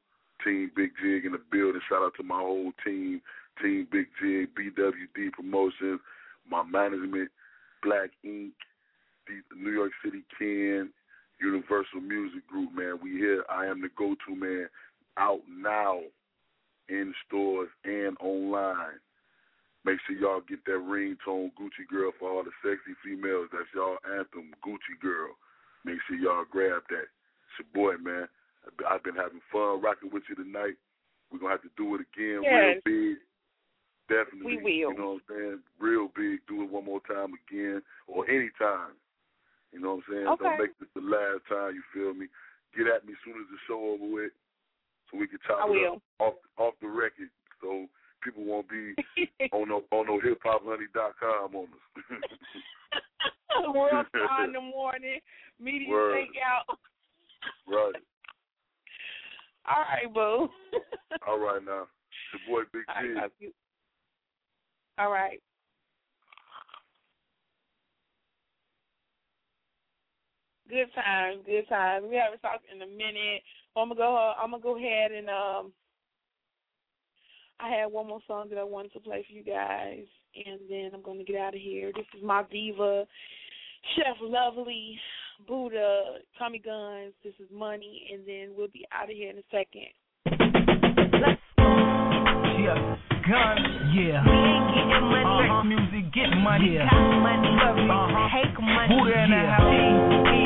Team Bigg Jigg in the building. Shout out to my whole team. Team Bigg Jigg, BWD Promotions, my management, Black Ink, the New York City Ken, Universal Music Group, man. We here. I am the go-to man. Out now in stores and online. Make sure y'all get that ringtone Gucci Girl for all the sexy females. That's y'all anthem, Gucci Girl. Make sure y'all grab that. It's your boy, man. I've been having fun rocking with you tonight. We're going to have to do it again Yes. real big. Definitely. We will. You know what I'm saying? Real big. Do it one more time again or anytime. You know what I'm saying? Okay. Don't make this the last time, you feel me? Get at me as soon as the show over with so we can talk I will. off off the record so people won't be on no on no hip hop dot com on us. World Star in the morning, media Word. takeout. right. All right, boo. All right now. The boy Big I G. love you. All right. Good times, good times. We haven't talked in a minute. I'm gonna go. I'm gonna go ahead and um. I had one more song that I wanted to play for you guys, and then I'm gonna get out of here. This is my diva, Chef Lovely, Buddha, Tommy Guns. This is Money, and then we'll be out of here in a second. Yeah, gun, yeah. We ain't getting money. Uh-huh. Music, get money. Yeah. Got money. Uh-huh. Take money. Who in the Yeah. house?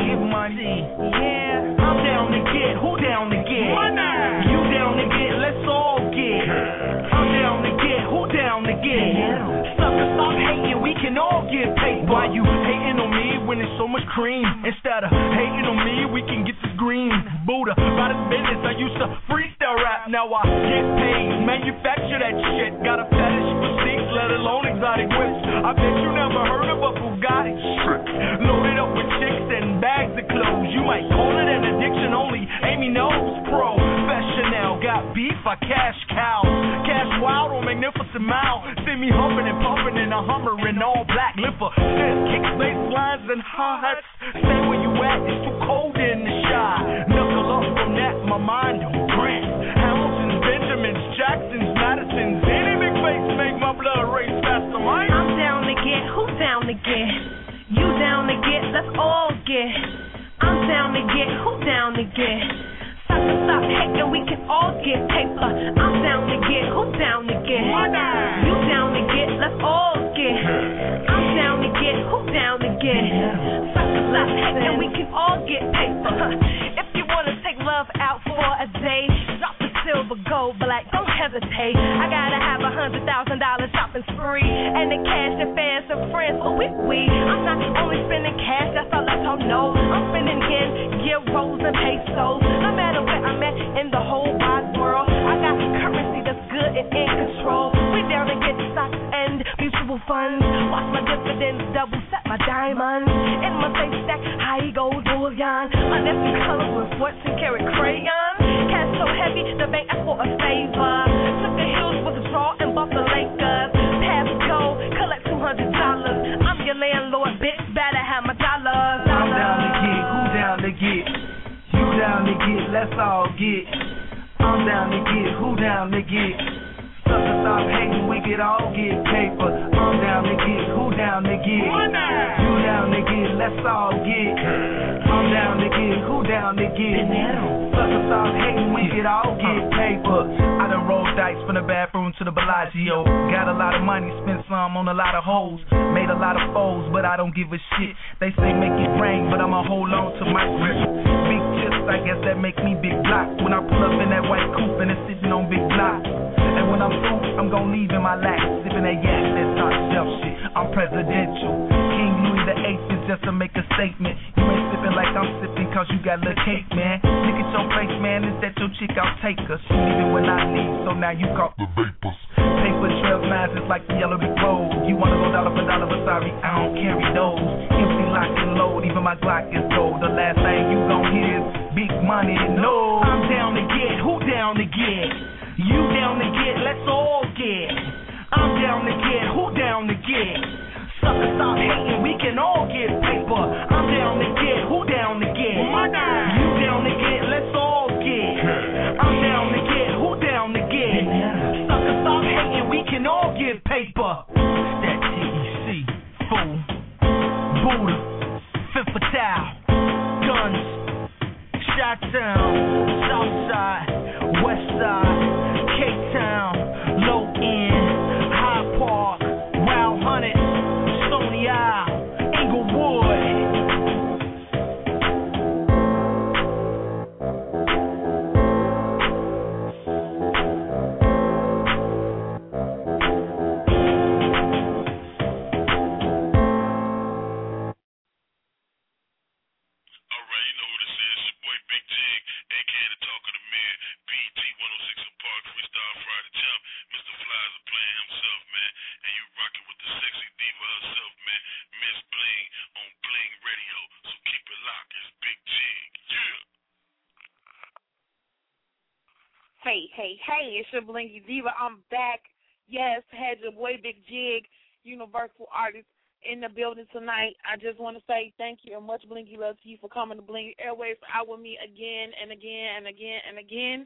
Get money. Yeah. I'm down to get. Who down to get? Money. You down to get. Let's all get. I'm down to get. Who down to get? Sucker, stop hating. We can all get paid. Why you there's so much cream? Instead of hating on me, we can get this green. Buddha, by this business, I used to freestyle rap. Now I get paid. Manufacture that shit. Got a fetish for seats, let alone exotic whips. I bet you never heard of a Bugatti. Loaded up with chicks and bags of clothes. You might call it an addiction only. Amy knows. Professional. Got beef, I cash cows. Cash wild on magnificent mile. See me humping and pumping in a Hummer in all black. There's kicks, bass lines, and hi-hats. Stay where you at. It's too cold in the Chi. Knuckle up from that. My mind on grant. Hamilton's, Benjamins, Jacksons, down to get? You down to get, let's all get. I'm down to get, who down to get? Sucker, stop hating, we can all get paper. I'm down to get, who down to get? You down to get, let's all get. I'm down to get, who down to get? Sucker, stop hating, we can all get paper. If you wanna take love out for a day, drop silver, gold, black, don't hesitate. I gotta have a hundred thousand dollar shopping spree, and the cash and fans and friends. Oh, we we. I'm not only spending cash, that's all let y'all know. I'm spending yen, euros, and pesos. No matter where I'm at in the whole wide world, I got currency that's good and in control. We down to get stocks and mutual funds. Watch my dividends double, set my diamonds in my safe stack. High gold bullion, my nephew colors with 14 karat crayons. Heavy, the bank asked for a favor. Took the hills with a draw and bought the Lakers. Pass go, collect two hundred dollars. I'm your landlord, bitch. Better have my dollars. I'm down to get. Who down to get? You down to get, let's all get. I'm down to get, who down to get? Sucker stop hating, we could all get paper. I'm down to get, who down to get? You down to get, let's all get. Down to get, who down to get? Sucker stop hating, we could all get paper. I done rolled dice from the bathroom to the Bellagio. Got a lot of money, spent some on a lot of hoes. Made a lot of foes, but I don't give a shit. They say make it rain, but I'ma hold on to my grip. Big chips, I guess that make me big block. When I pull up in that white coupe and it's sitting on big block. And when I'm through, I'm gon' leave in my lap. Sipping that gas, that top shelf shit. I'm presidential. King just to make a statement. You ain't sipping like I'm sipping cause you got little cake, man. Look at your face, man. Is that your chick? I'll take her. She leaving when I leave, so now you caught the vapors. Paper trail lines is like the yellow brick road. You wanna go dollar for dollar, but sorry, I don't carry those. Empty lock and load, even my Glock is gold. The last thing you gon' hear is big money, no. I'm down to get, who down to get? You down to get, let's all get. I'm down to get, who down to get? Sucker stop hating, we can all get paper. I'm down to get, who down to get? You down to get, let's all get. I'm down to get, who down to get? Sucker stop hating, we can all get paper. That TEC, fool. Buddha, Fifth Fatal, guns, Shot Town, South Side, Hey, hey, it's your Blingy Diva. I'm back. Yes, had your boy Bigg Jigg, Universal Artist, in the building tonight. I just want to say thank you and much Blingy love to you for coming to Blingy Airways out with me again and again and again and again.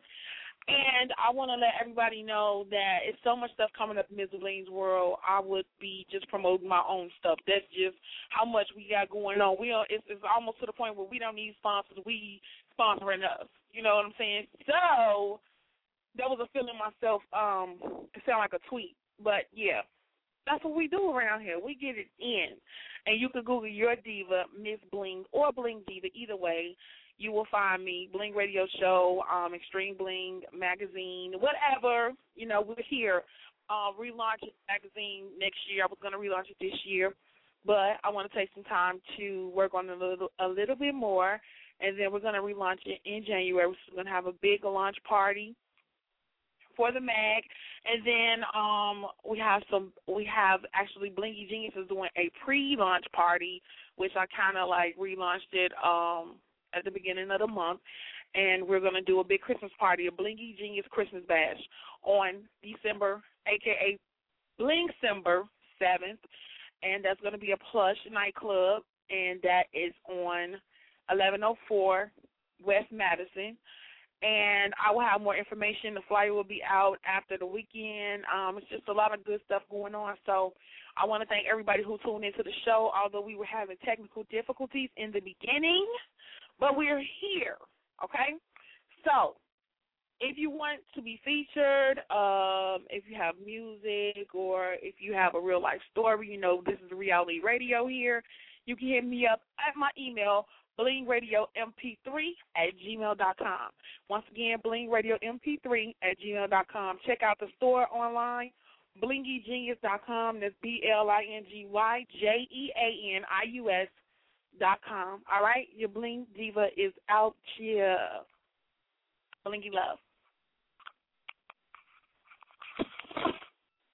And I want to let everybody know that it's so much stuff coming up in Ms. Bling's world. I would be just promoting my own stuff. That's just how much we got going on. We are, it's, it's almost to the point where we don't need sponsors. We sponsoring us. You know what I'm saying? So that was a feeling myself. Um, it sounded like a tweet, but yeah, that's what we do around here. We get it in, and you can Google your diva, Miss Bling, or Bling Diva. Either way, you will find me. Bling Radio Show, um, Extreme Bling Magazine, whatever. You know, we're here. Uh, relaunch magazine next year. I was going to relaunch it this year, but I want to take some time to work on it a little, a little bit more, and then we're going to relaunch it in January. We're going to have a big launch party for the mag, and then um we have some we have actually Blingy Jeanius is doing a pre-launch party, which I kind of like relaunched it um at the beginning of the month, and we're gonna do a big Christmas party, a Blingy Jeanius Christmas bash on December, aka Blingcember seventh, and that's gonna be a plush nightclub, and that is on eleven oh four West Madison and I will have more information. The flyer will be out after the weekend. Um, it's just a lot of good stuff going on. So I want to thank everybody who tuned into the show, although we were having technical difficulties in the beginning, but we're here. Okay? So if you want to be featured, um, if you have music or if you have a real life story, you know, this is reality radio here, you can hit me up at my email, blingradiomp3 at gmail.com. Once again, blingradiomp3 at gmail.com. Check out the store online, blingyjeanius.com. That's B L I N G Y J E A N I U S dot com. All right? Your Bling Diva is out here. Blingy love.